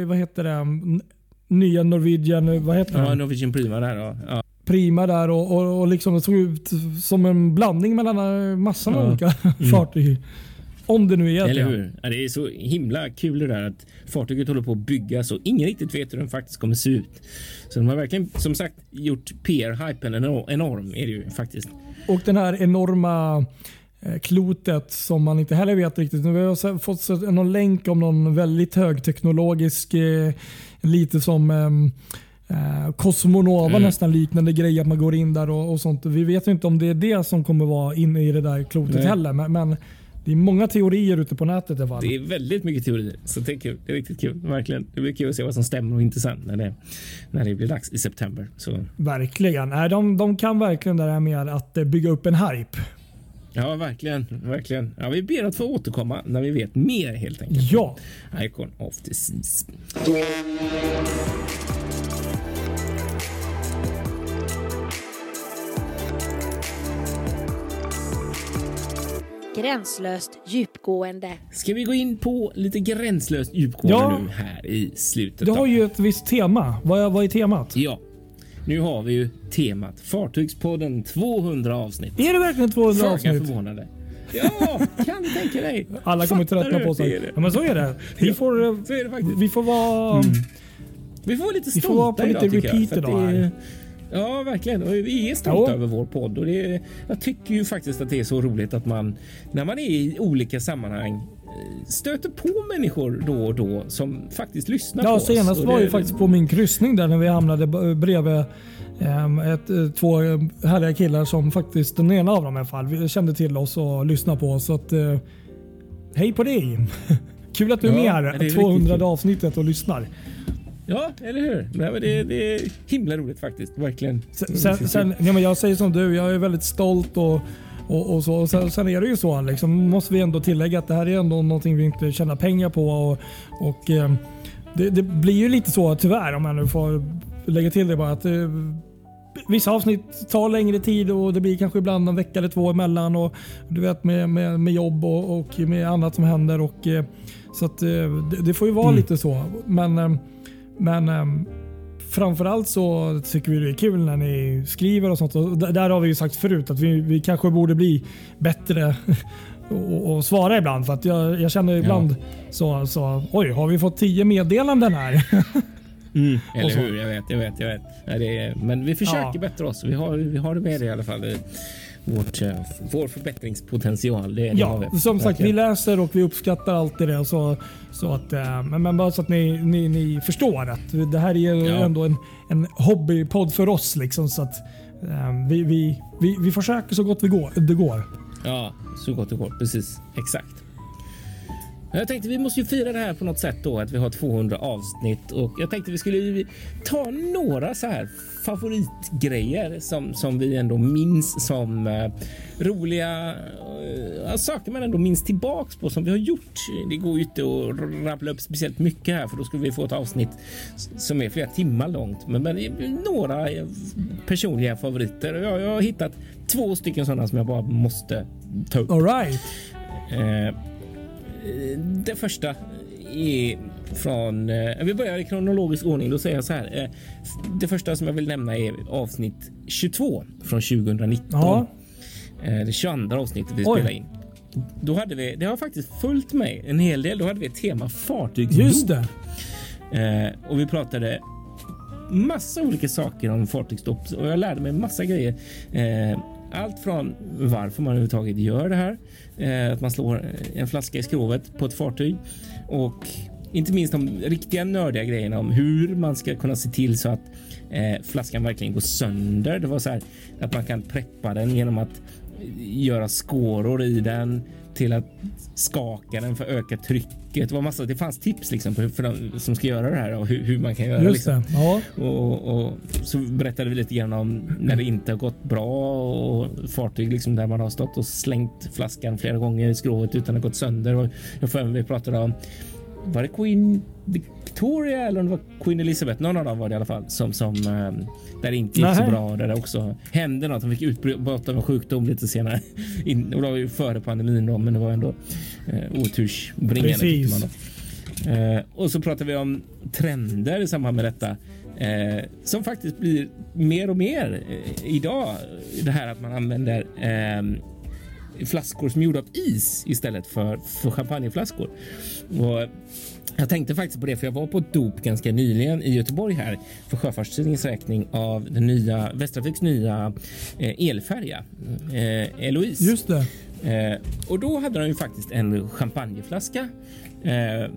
Speaker 3: vad heter det? Nya Norwegian, vad heter
Speaker 2: ja, Norwegian Prima där. Ja.
Speaker 3: Prima där och, och, och liksom det såg ut som en blandning mellan massor med ja. olika mm. fartyg. Om det nu är
Speaker 2: Eller hur? Ja, det är så himla kul det där att fartyget håller på att byggas och ingen riktigt vet hur den faktiskt kommer se ut. Så de har verkligen som sagt gjort PR-hypen enorm är det ju faktiskt.
Speaker 3: Och den här enorma eh, klotet som man inte heller vet riktigt. Vi har fått någon länk om någon väldigt högteknologisk, eh, lite som ehm, eh, Cosmonova mm. nästan liknande grej att man går in där och, och, sånt. Vi vet inte om det är det som kommer vara inne i det där klotet Nej. heller. Men, men det är många teorier ute på nätet i alla fall.
Speaker 2: Det är väldigt mycket teorier, så det är kul. Det är riktigt kul. Verkligen. Det blir kul att se vad som stämmer och inte sen när det, när det blir dags i september. Så.
Speaker 3: Verkligen. Nej, de, de kan verkligen det här med att eh, bygga upp en hype.
Speaker 2: Ja, verkligen. verkligen. Ja, vi ber att få återkomma när vi vet mer helt enkelt.
Speaker 3: Ja.
Speaker 2: Icon of the Seas.
Speaker 1: Gränslöst djupgående.
Speaker 2: Ska vi gå in på lite gränslöst djupgående ja. nu här i slutet?
Speaker 3: Du har ju ett visst tema. Vad är, vad är temat?
Speaker 2: Ja, nu har vi ju temat Fartygspodden 200 avsnitt.
Speaker 3: Är det verkligen 200 Fråga avsnitt?
Speaker 2: förvånade. Ja, kan du tänka dig?
Speaker 3: Alla kommer tröttna på sig. Ja, men så är det. Vi får, ja, så är det faktiskt. Vi får vara... Mm.
Speaker 2: Vi får vara lite stolta vi får vara på idag, lite repeat idag. Ja, verkligen. Och vi är stolta ja. över vår podd och det är, jag tycker ju faktiskt att det är så roligt att man när man är i olika sammanhang eh, stöter på människor då och då som faktiskt lyssnar
Speaker 3: ja,
Speaker 2: på
Speaker 3: oss. Ja, senast var det, ju faktiskt på min kryssning där när vi hamnade bredvid ehm, ett, eh, två härliga killar som faktiskt, den ena av dem i alla fall, kände till oss och lyssnade på oss. Så att, eh, hej på dig! Kul att du är ja, med här, 200 avsnittet och lyssnar.
Speaker 2: Ja, eller hur? Nej, men det, det är himla roligt faktiskt. Verkligen.
Speaker 3: Sen, sen, ja, men jag säger som du, jag är väldigt stolt och, och, och så. Och sen, sen, är det ju så, liksom, måste vi ändå tillägga att det här är ändå någonting vi inte tjänar pengar på. Och, och eh, det, det, blir ju lite så tyvärr, om jag nu får lägga till det bara. att eh, Vissa avsnitt tar längre tid och det blir kanske ibland en vecka eller två emellan. Och, du vet med, med, med jobb och, och med annat som händer. Och, eh, så att, det, det, får ju vara mm. lite så. Men men um, framförallt så tycker vi det är kul när ni skriver och sånt. Och där har vi ju sagt förut att vi, vi kanske borde bli bättre och, och svara ibland. För att jag, jag känner ibland ja. så, så oj, har vi fått tio meddelanden här?
Speaker 2: Mm, eller hur? Jag vet, jag vet, jag vet. Nej, är, men vi försöker ja. bättra oss. Vi har, vi har det med det i alla fall vårt, uh, vår förbättringspotential. Det,
Speaker 3: ja, det vi. som sagt, vi läser och vi uppskattar alltid det. Så, så att, uh, men, men bara så att ni, ni, ni förstår att det här är ja. ändå en, en hobbypodd för oss. Liksom, så att, uh, vi, vi, vi, vi försöker så gott vi går, det går.
Speaker 2: Ja, så gott det går. Precis. Exakt. Jag tänkte vi måste ju fira det här på något sätt då att vi har 200 avsnitt och jag tänkte vi skulle ta några så här favoritgrejer som, som vi ändå minns som uh, roliga uh, saker man ändå minns tillbaks på som vi har gjort. Det går ju inte att rabbla upp speciellt mycket här för då skulle vi få ett avsnitt som är flera timmar långt. Men, men några personliga favoriter. Jag, jag har hittat två stycken sådana som jag bara måste ta upp.
Speaker 3: All right.
Speaker 2: Uh, det första är från... Eh, vi börjar i kronologisk ordning. Då säger jag så här. Eh, det första som jag vill nämna är avsnitt 22 från 2019. Ja. Eh, det 22 avsnittet vi spelar in. Då hade vi, det har faktiskt följt mig en hel del. Då hade vi ett tema fartygsdop.
Speaker 3: Just det.
Speaker 2: och vi pratade massa olika saker om fartygsstopp och jag lärde mig massa grejer. Eh, allt från varför man överhuvudtaget gör det här, eh, att man slår en flaska i skrovet på ett fartyg och inte minst de riktiga nördiga grejerna om hur man ska kunna se till så att eh, flaskan verkligen går sönder. Det var så här att man kan preppa den genom att göra skåror i den till att skaka den för att öka trycket. Det var massa. Det fanns tips liksom för de som ska göra det här och hur, hur man kan göra.
Speaker 3: Just
Speaker 2: liksom.
Speaker 3: det. Ja.
Speaker 2: Och, och, så berättade vi lite grann om när det inte har gått bra och fartyg liksom där man har stått och slängt flaskan flera gånger i skrovet utan att gått sönder. Och jag får vi pratade om var det Queen Victoria eller om det var Queen Elizabeth? Någon av dem var det i alla fall som som um, där det inte gick så bra. Där det också hände något. De fick utbrott av en sjukdom lite senare. In, och det var ju före pandemin då, men det var ändå uh, otursbringande. Precis. Uh, och så pratar vi om trender i samband med detta uh, som faktiskt blir mer och mer uh, idag. Det här att man använder ehm, flaskor som är gjorda av is istället för, för champagneflaskor. Och jag tänkte faktiskt på det, för jag var på ett dop ganska nyligen i Göteborg här för Sjöfartstidningens räkning av den nya Västtrafiks nya eh, elfärja eh, Eloise.
Speaker 3: Just det.
Speaker 2: Eh, och då hade de ju faktiskt en champagneflaska. Eh,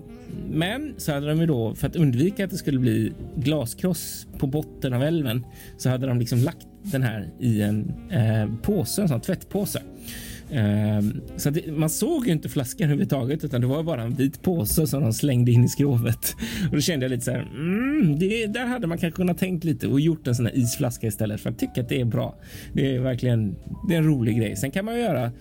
Speaker 2: men så hade de ju då för att undvika att det skulle bli glaskross på botten av älven så hade de liksom lagt den här i en eh, påse, en sån tvättpåse. Ehm, så det, man såg ju inte flaskan överhuvudtaget, utan det var bara en vit påse som de slängde in i skrovet. Och då kände jag lite så här. Mm, det, där hade man kanske kunnat tänkt lite och gjort en sån här isflaska istället för att tycka att det är bra. Det är verkligen det är en rolig grej. Sen kan man göra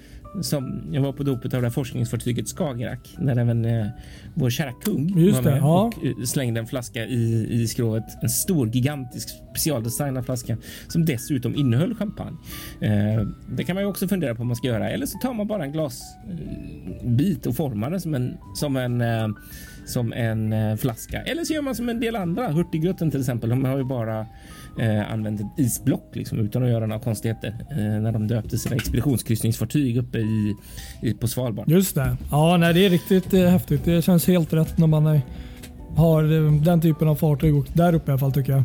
Speaker 2: som jag var på dopet av det här forskningsfartyget Skagerrak när även eh, vår kära kung
Speaker 3: Just
Speaker 2: var med
Speaker 3: det, ja.
Speaker 2: och eh, slängde en flaska i, i skrovet. En stor gigantisk specialdesignad flaska som dessutom innehöll champagne. Eh, det kan man ju också fundera på om man ska göra eller så tar man bara en glasbit och formar den som en som en eh, som en eh, flaska eller så gör man som en del andra. Hurtigruten till exempel. De har ju bara eh, använt ett isblock liksom, utan att göra några konstigheter eh, när de döpte sina expeditionskryssningsfartyg uppe i, i, på Svalbard.
Speaker 3: Just det. Ja, nej, det är riktigt eh, häftigt. Det känns helt rätt när man är, har eh, den typen av fartyg och där uppe i alla fall tycker jag.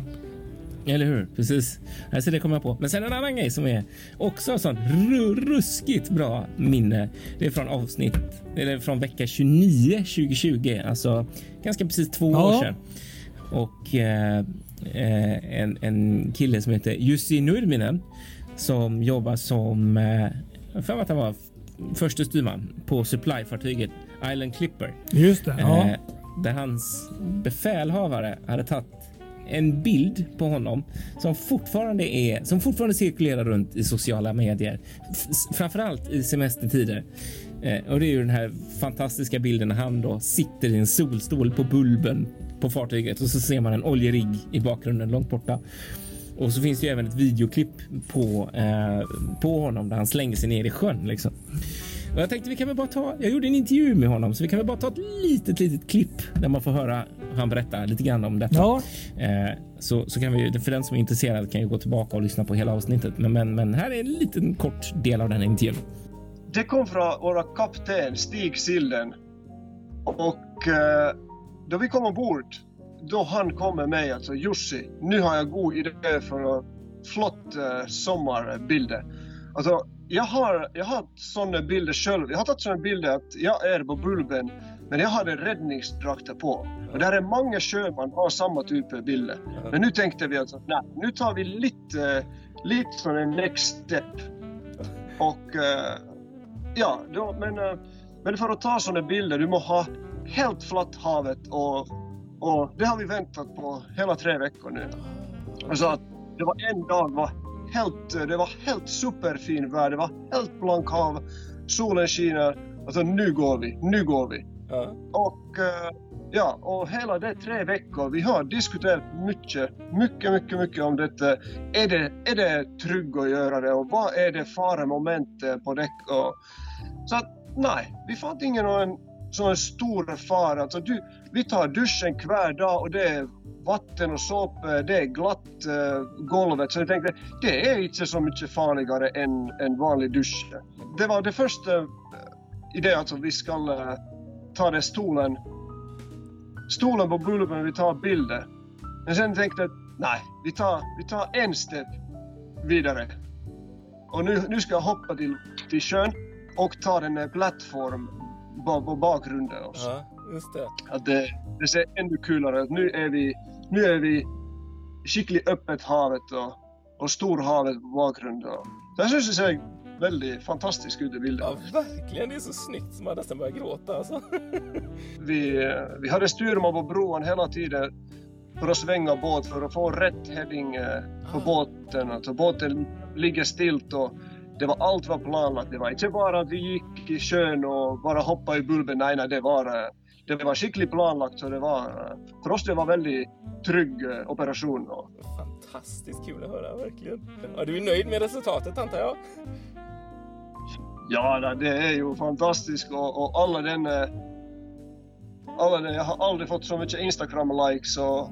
Speaker 2: Eller hur? Precis. Alltså det kommer jag på. Men sen en annan grej som är också sånt ruskigt bra minne. Det är från avsnitt eller från vecka 29 2020, alltså ganska precis två ja. år sedan. Och eh, Eh, en, en kille som heter Jussi Nurminen som jobbar som, eh, för att han var förste styrman på supplyfartyget Island Clipper.
Speaker 3: Just det. Ja.
Speaker 2: Eh, där hans befälhavare hade tagit en bild på honom som fortfarande är som fortfarande cirkulerar runt i sociala medier, framförallt i semestertider. Eh, och det är ju den här fantastiska bilden när han då sitter i en solstol på bulben på fartyget och så ser man en oljerigg i bakgrunden långt borta. Och så finns det ju även ett videoklipp på, eh, på honom där han slänger sig ner i sjön. Liksom. Och jag tänkte vi kan väl bara ta. Jag gjorde en intervju med honom så vi kan väl bara ta ett litet, litet klipp där man får höra han berätta lite grann om detta.
Speaker 3: Ja.
Speaker 2: Eh, så, så kan vi för den som är intresserad kan ju gå tillbaka och lyssna på hela avsnittet. Men, men, men här är en liten kort del av den intervjun.
Speaker 4: Det kom från vår kapten Stig Silden och eh, då vi kom ombord, då han kom med mig, alltså Jussi, nu har jag god idé för flott eh, sommarbilder. Alltså, jag har, jag har sådana bilder själv. Jag har tagit sådana bilder att jag är på Bulben, men jag hade räddningsdrakter på. Och där är många sjömän har samma typ av bilder. Men nu tänkte vi att nej, nu tar vi lite, eh, lite från en next step. Och eh, ja, då, men, uh, men för att ta sådana bilder, du måste ha helt flatt havet och, och det har vi väntat på hela tre veckor nu. Alltså att det var en dag var helt, det var helt superfin väder, det var helt blank hav, solen skiner. Alltså nu går vi, nu går vi. Ja. Och uh, ja, och hela det tre veckor, vi har diskuterat mycket, mycket, mycket, mycket om detta. Är det, är det tryggt att göra det och vad är det faremoment på däck? Och, så att nej, vi fann ingen någon sån stor fara. Alltså, du, vi tar duschen kvar dag och det är vatten och såpa, eh, det är glatt uh, golvet. Så jag tänkte, det är inte så mycket farligare än en vanlig dusch. Det var det första uh, idén, alltså vi ska uh, ta den stolen, stolen på bulben, vi tar bilder. Men sen tänkte jag, nej, vi tar, vi tar en steg vidare. Och nu, nu ska jag hoppa till, till sjön och ta en plattform på, bakgrunden också.
Speaker 2: Ja, just det.
Speaker 4: Att det, det ser ännu kulare ut. Nu är vi, nu är vi skickligt öppet havet och, och storhavet på bakgrunden. Så jag syns det ser väldigt fantastiskt ut i bilden.
Speaker 2: Ja, verkligen. Det är så snyggt så man nästan börjar gråta alltså.
Speaker 4: vi, vi hade styrman på broan hela tiden för att svänga båt för att få rätt heading eh, på båten. Alltså båten ligger stilt och det var allt var planlagt. Det var inte bara att vi gick i sjön och bara hoppade i bulben. Nej, nej, det var, eh, det var skickligt planlagt. Så det var, eh, för oss det var väldigt trygg operation.
Speaker 2: Fantastiskt kul att höra, verkligen. Ja, du är nöjd med resultatet antar jag?
Speaker 4: Ja, det är ju fantastiskt och, och alla den... Alla den, jag har aldrig fått så mycket Instagram-likes och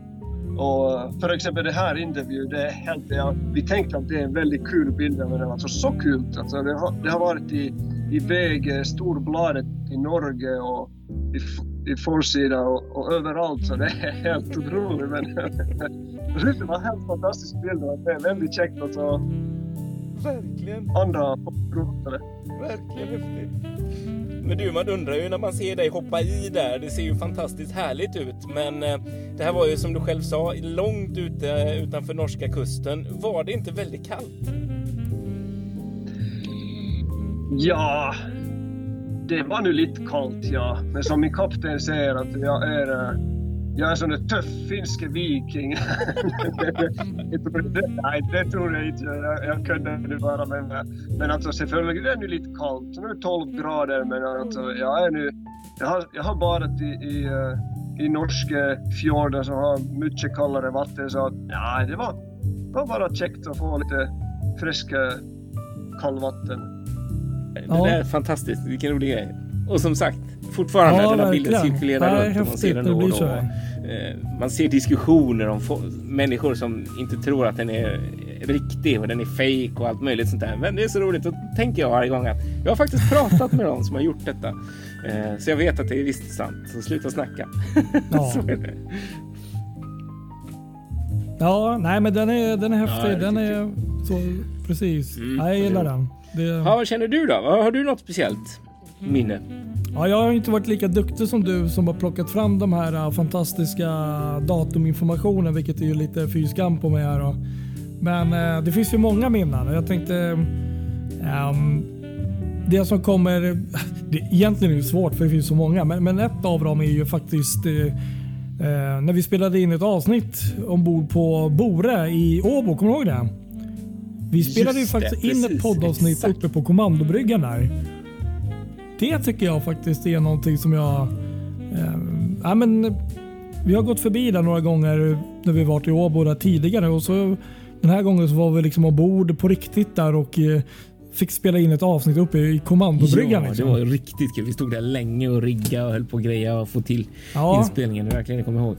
Speaker 4: och för exempel det här intervjun, det helt, ja, vi tänkte att det är en väldigt kul bild, men det var alltså så kul. Alltså, det, har, det har varit i, i VG, Storbladet i Norge och i, i forsida och, och, överallt, så det är helt otroligt. Men det var helt fantastisk bild och det är väldigt käckt alltså,
Speaker 2: Verkligen.
Speaker 4: andra
Speaker 2: Verkligen häftigt. Men du, man undrar ju när man ser dig hoppa i där. Det ser ju fantastiskt härligt ut. Men eh, det här var ju som du själv sa, långt ute eh, utanför norska kusten. Var det inte väldigt kallt?
Speaker 4: Ja, det var nu lite kallt ja. Men som min kapten säger att jag är jag är en sån där tuff finsk viking. Nej, det tror jag inte. Jag, jag kunde det bara. Men, men alltså selvfølgelig, det är nu lite kallt. Nu är det 12 grader, men alltså, jag är nu... Jag har, jag har badat i, i, i norska fjordar som har mycket kallare vatten, så ja, det var, det var bara käckt att få lite friska kallvatten.
Speaker 2: Det är fantastiskt. Vilken rolig grej. Och som sagt, fortfarande ja, den här bilden cirkulerar runt och man ser den då och då. Eh, man ser diskussioner om människor som inte tror att den är riktig och den är fake och allt möjligt sånt där. Men det är så roligt. Då tänker jag varje gång att jag har faktiskt pratat med dem som har gjort detta. Eh, så jag vet att det är visst sant. Så sluta snacka.
Speaker 3: Ja. så är det. Ja, nej men den är, den är häftig. Ja, den är så precis. Mm, jag gillar den.
Speaker 2: Det... Ja, vad känner du då? Har du något speciellt minne?
Speaker 3: Ja, jag har inte varit lika duktig som du som har plockat fram de här uh, fantastiska datuminformationen, vilket är ju lite fy skam på mig här. Då. Men uh, det finns ju många minnen. Jag tänkte um, det som kommer. Det, egentligen är det svårt för det finns så många, men, men ett av dem är ju faktiskt uh, när vi spelade in ett avsnitt ombord på Bore i Åbo. Kommer du ihåg det? Vi spelade Just ju faktiskt det, in precis, ett poddavsnitt exakt. uppe på kommandobryggan där. Det tycker jag faktiskt är någonting som jag... Eh, ja, men, vi har gått förbi där några gånger när vi varit i Åbo tidigare och så den här gången så var vi liksom ombord på riktigt där och eh, fick spela in ett avsnitt uppe i kommandobryggan.
Speaker 2: Ja, liksom. det var riktigt kul. Vi stod där länge och rigga och höll på att greja och få till ja. inspelningen. Verkligen, jag kommer ihåg.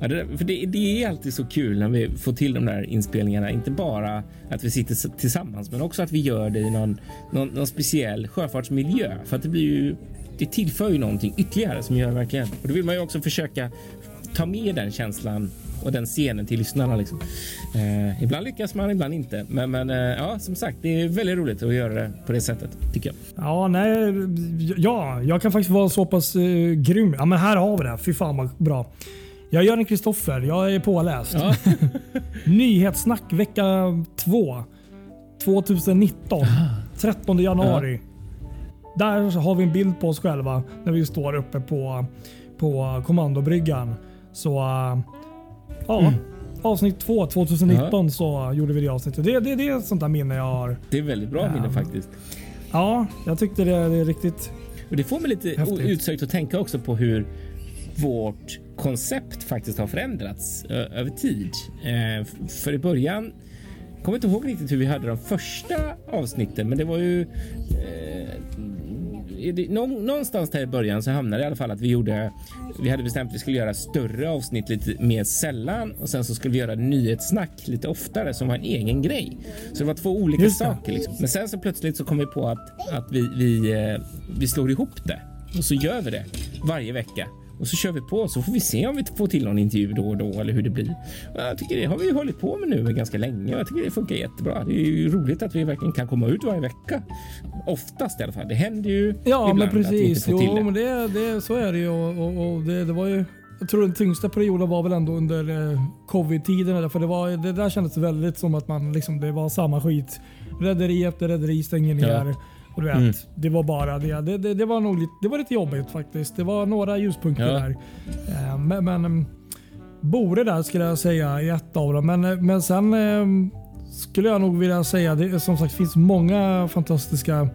Speaker 2: Ja, det, för det, det, är alltid så kul när vi får till de där inspelningarna. Inte bara att vi sitter tillsammans, men också att vi gör det i någon, någon, någon speciell sjöfartsmiljö. För att det blir ju, det tillför ju någonting ytterligare som gör verkligen. Och då vill man ju också försöka ta med den känslan och den scenen till lyssnarna. Liksom. Eh, ibland lyckas man, ibland inte. Men, men eh, ja, som sagt, det är väldigt roligt att göra det på det sättet tycker jag.
Speaker 3: Ja, nej, ja, jag kan faktiskt vara så pass eh, grym. Ja, men här har vi det. Fy fan vad bra. Jag gör en Kristoffer. Jag är påläst. Ja. Nyhetssnack vecka 2. 2019. 13 januari. Ja. Där har vi en bild på oss själva när vi står uppe på, på kommandobryggan. Så ja, mm. avsnitt 2 2019 ja. så gjorde vi det avsnittet. Det, det, det är ett sånt där minne jag har.
Speaker 2: Det är väldigt bra minne faktiskt.
Speaker 3: Ja, jag tyckte det, det är riktigt
Speaker 2: och Det får mig lite häftigt. utsökt att tänka också på hur vårt koncept faktiskt har förändrats över tid. Eh, för i början kommer inte ihåg riktigt hur vi hade de första avsnitten, men det var ju eh, någonstans där i början så hamnade det i alla fall att vi gjorde. Vi hade bestämt att vi skulle göra större avsnitt lite mer sällan och sen så skulle vi göra nyhetssnack lite oftare som var en egen grej. Så det var två olika saker. Liksom. Men sen så plötsligt så kom vi på att, att vi, vi, eh, vi slår ihop det och så gör vi det varje vecka och så kör vi på så får vi se om vi får till någon intervju då och då eller hur det blir. Jag tycker det har vi hållit på med nu ganska länge och jag tycker det funkar jättebra. Det är ju roligt att vi verkligen kan komma ut varje vecka. Oftast i alla fall. Det händer ju
Speaker 3: Ja, men precis. Jo,
Speaker 2: det.
Speaker 3: men det, det, så är det ju. Och, och, och det, det var ju jag tror den tyngsta perioden var väl ändå under eh, covid-tiden. För det, var, det där kändes väldigt som att man liksom, det var samma skit. Rederi efter rederi stänger ner.
Speaker 2: Ja.
Speaker 3: Och du vet,
Speaker 2: Mm.
Speaker 3: Det var bara det. Det, det. det var nog lite, det var lite jobbigt faktiskt. Det var några ljuspunkter
Speaker 2: Ja.
Speaker 3: där. Eh, men, men mm, Bore där skulle jag säga är ett av dem. Men, eh, men sen eh, skulle jag nog vilja säga, det som sagt finns många fantastiska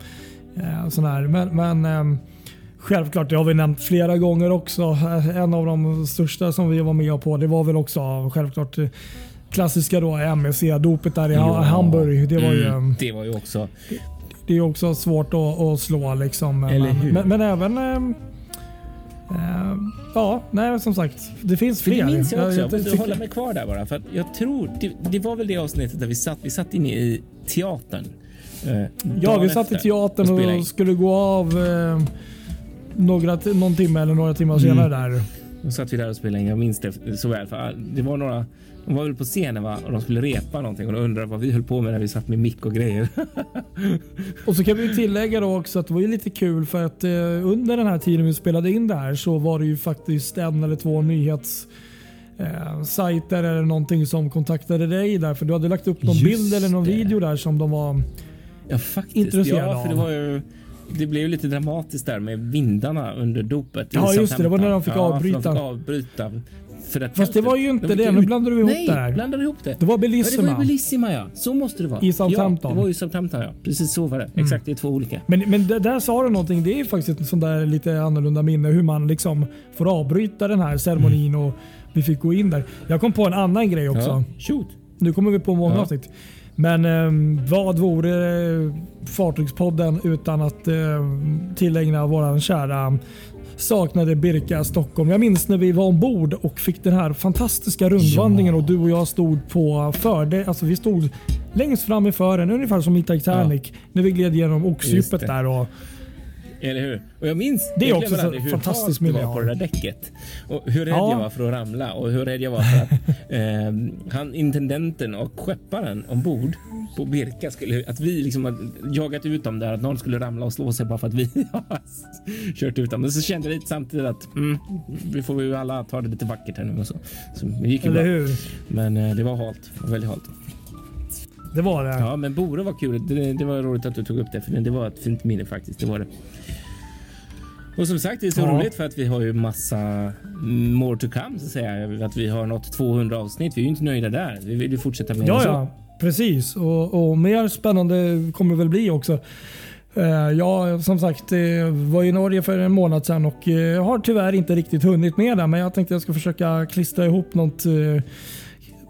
Speaker 3: eh, sådana här. Men, men eh, självklart, det har vi nämnt flera gånger också. En av de största som vi var med på, det var väl också självklart klassiska då MSC-dopet där i
Speaker 2: Ja.
Speaker 3: Hamburg. Det var ju,
Speaker 2: Mm,
Speaker 3: eh,
Speaker 2: det var ju också.
Speaker 3: Det är också svårt att, att slå liksom.
Speaker 2: Eller
Speaker 3: men,
Speaker 2: hur?
Speaker 3: men, men även eh, Ja, nej som sagt. Det finns
Speaker 2: För
Speaker 3: fler.
Speaker 2: det minns jag också. Jag
Speaker 3: jag
Speaker 2: måste
Speaker 3: tycker-
Speaker 2: hålla mig kvar där bara. För jag tror det, det var väl det avsnittet där vi satt. Vi satt inne i teatern. eh,
Speaker 3: Ja, vi satt i teatern och
Speaker 2: in.
Speaker 3: skulle gå av eh, några, någon timme eller några timmar
Speaker 2: Mm.
Speaker 3: senare där.
Speaker 2: Då satt vi där och spelade in. Jag minns det så väl. För det var några. De var väl på scenen va? och de skulle repa någonting och de undrade vad vi höll på med när vi satt med mick och grejer.
Speaker 3: Och så kan vi tillägga då också att det var ju lite kul för att eh, under den här tiden vi spelade in det här så var det ju faktiskt en eller två nyhets eh, sajter eller någonting som kontaktade dig där för du hade lagt upp någon
Speaker 2: Just
Speaker 3: bild eller någon
Speaker 2: det.
Speaker 3: video där som de var
Speaker 2: Ja, faktiskt.
Speaker 3: Intresserad
Speaker 2: ja, för det var ju. Det blev ju lite dramatiskt där med vindarna under dopet.
Speaker 3: Ja, just det. Det var när de fick
Speaker 2: ja,
Speaker 3: avbryta.
Speaker 2: De fick avbryta. För att
Speaker 3: Fast det var ju inte
Speaker 2: de
Speaker 3: det. Nu blandar du ihop
Speaker 2: Nej,
Speaker 3: det här.
Speaker 2: blandade ihop det.
Speaker 3: Det var
Speaker 2: Ja, det var
Speaker 3: Bellissima.
Speaker 2: ju Bellissima ja. Så måste det vara.
Speaker 3: I Southampton.
Speaker 2: Ja, det var ju Southampton ja. Precis så var det.
Speaker 3: Mm.
Speaker 2: Exakt, det är två olika.
Speaker 3: Men, men det, där sa du någonting. Det är faktiskt ett sånt där lite annorlunda minne hur man liksom får avbryta den här ceremonin och vi fick gå in där. Jag kom på en annan grej också.
Speaker 2: Ja, shoot.
Speaker 3: Nu kommer vi på många
Speaker 2: Ja.
Speaker 3: avsnitt. Men ehm, vad vore eh, Fartygspodden utan att eh, tillägna våran kära saknade Birka Stockholm. Jag minns när vi var ombord och fick den här fantastiska rundvandringen
Speaker 2: Ja.
Speaker 3: och du och jag stod på förde, alltså vi stod längst fram i fören, ungefär som i Titanic, när vi gled igenom
Speaker 2: Just
Speaker 3: oxdjupet där. Och,
Speaker 2: Eller hur? Och jag minns
Speaker 3: Det är också så
Speaker 2: hur
Speaker 3: fantastiskt minne
Speaker 2: var på det där däcket. Och hur rädd
Speaker 3: Ja.
Speaker 2: jag var för att ramla och hur rädd jag var för att eh, han, intendenten och skepparen ombord på Birka skulle, att vi liksom har jagat ut dem där, att någon skulle ramla och slå sig bara för att vi har kört ut dem. Men så kände jag lite samtidigt att mm, vi får ju alla ta det lite vackert här nu och så. Så det gick ju
Speaker 3: eller
Speaker 2: bra.
Speaker 3: hur?
Speaker 2: Men eh, det var halt, det var väldigt halt.
Speaker 3: Det var det.
Speaker 2: Ja, men Bore var kul. Det, det var roligt att du tog upp det, för det var ett fint minne faktiskt. Det var det. Och som sagt, det är så
Speaker 3: Ja.
Speaker 2: roligt för att vi har ju massa more to come så att säga. Att vi har nått 200 avsnitt. Vi är ju inte nöjda där. Vi vill ju fortsätta med
Speaker 3: Ja,
Speaker 2: så.
Speaker 3: ja. Precis. Och, och mer spännande kommer det väl bli också. Eh, Jag som sagt var i Norge för en månad sedan och eh, har tyvärr inte riktigt hunnit med det. Men jag tänkte jag ska försöka klistra ihop något eh,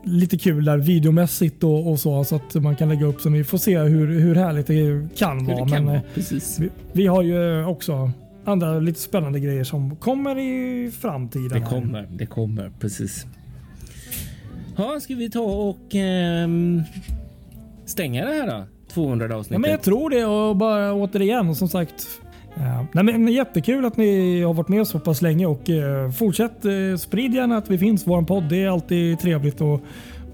Speaker 3: lite kul där videomässigt och, och så. Så att man kan lägga upp så ni får se hur, hur härligt det kan
Speaker 2: Hur
Speaker 3: vara.
Speaker 2: det kan
Speaker 3: Men, eh,
Speaker 2: Precis.
Speaker 3: vi, vi har ju också andra lite spännande grejer som kommer i framtiden.
Speaker 2: Det kommer. Det kommer. Precis. Ja, ska vi ta och ehm, stänga det här då? 200
Speaker 3: Ja,
Speaker 2: avsnittet.
Speaker 3: men jag tror det och bara återigen som sagt. Ja. Nej, men jättekul att ni har varit med så pass länge och eh, fortsätt eh, sprid gärna att vi finns. Vår podd det är alltid trevligt och,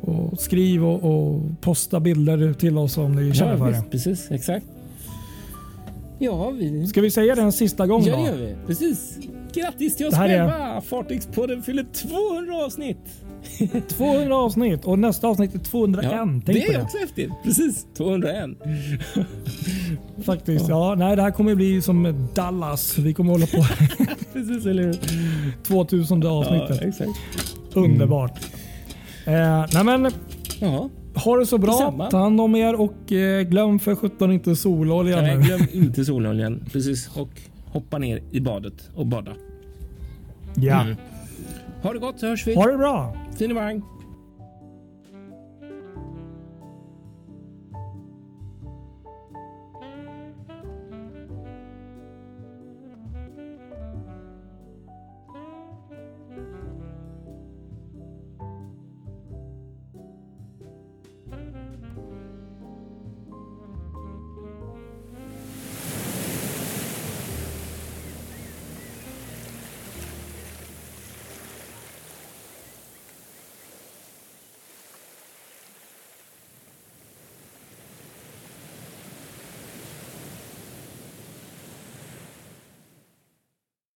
Speaker 3: och skriv och, och posta bilder till oss om ni känner
Speaker 2: ja,
Speaker 3: för det.
Speaker 2: precis. Exakt. Ja, vi...
Speaker 3: Ska vi säga det en sista gång
Speaker 2: Ja, det gör vi. Precis. Grattis till oss
Speaker 3: här är-
Speaker 2: själva! Fartygspodden fyller 200 avsnitt.
Speaker 3: 200 avsnitt och nästa avsnitt är 201. Tänk
Speaker 2: det är
Speaker 3: det.
Speaker 2: också häftigt. Precis. 201.
Speaker 3: Faktiskt. Ja, nej, det här kommer bli som Dallas. Vi kommer hålla på
Speaker 2: Precis, eller hur?
Speaker 3: 2000
Speaker 2: Ja,
Speaker 3: avsnittet.
Speaker 2: exakt.
Speaker 3: Underbart. Eh, nej, men
Speaker 2: Ja.
Speaker 3: Ha det så bra.
Speaker 2: Detsamma.
Speaker 3: Ta hand om er och eh, glöm för 17 inte sololja
Speaker 2: Nej, glöm inte sololjan. Precis. Och hoppa ner i badet och bada.
Speaker 3: Ja.
Speaker 2: Mm. Ha det gott så hörs vi.
Speaker 3: Ha det bra.
Speaker 2: Finemang.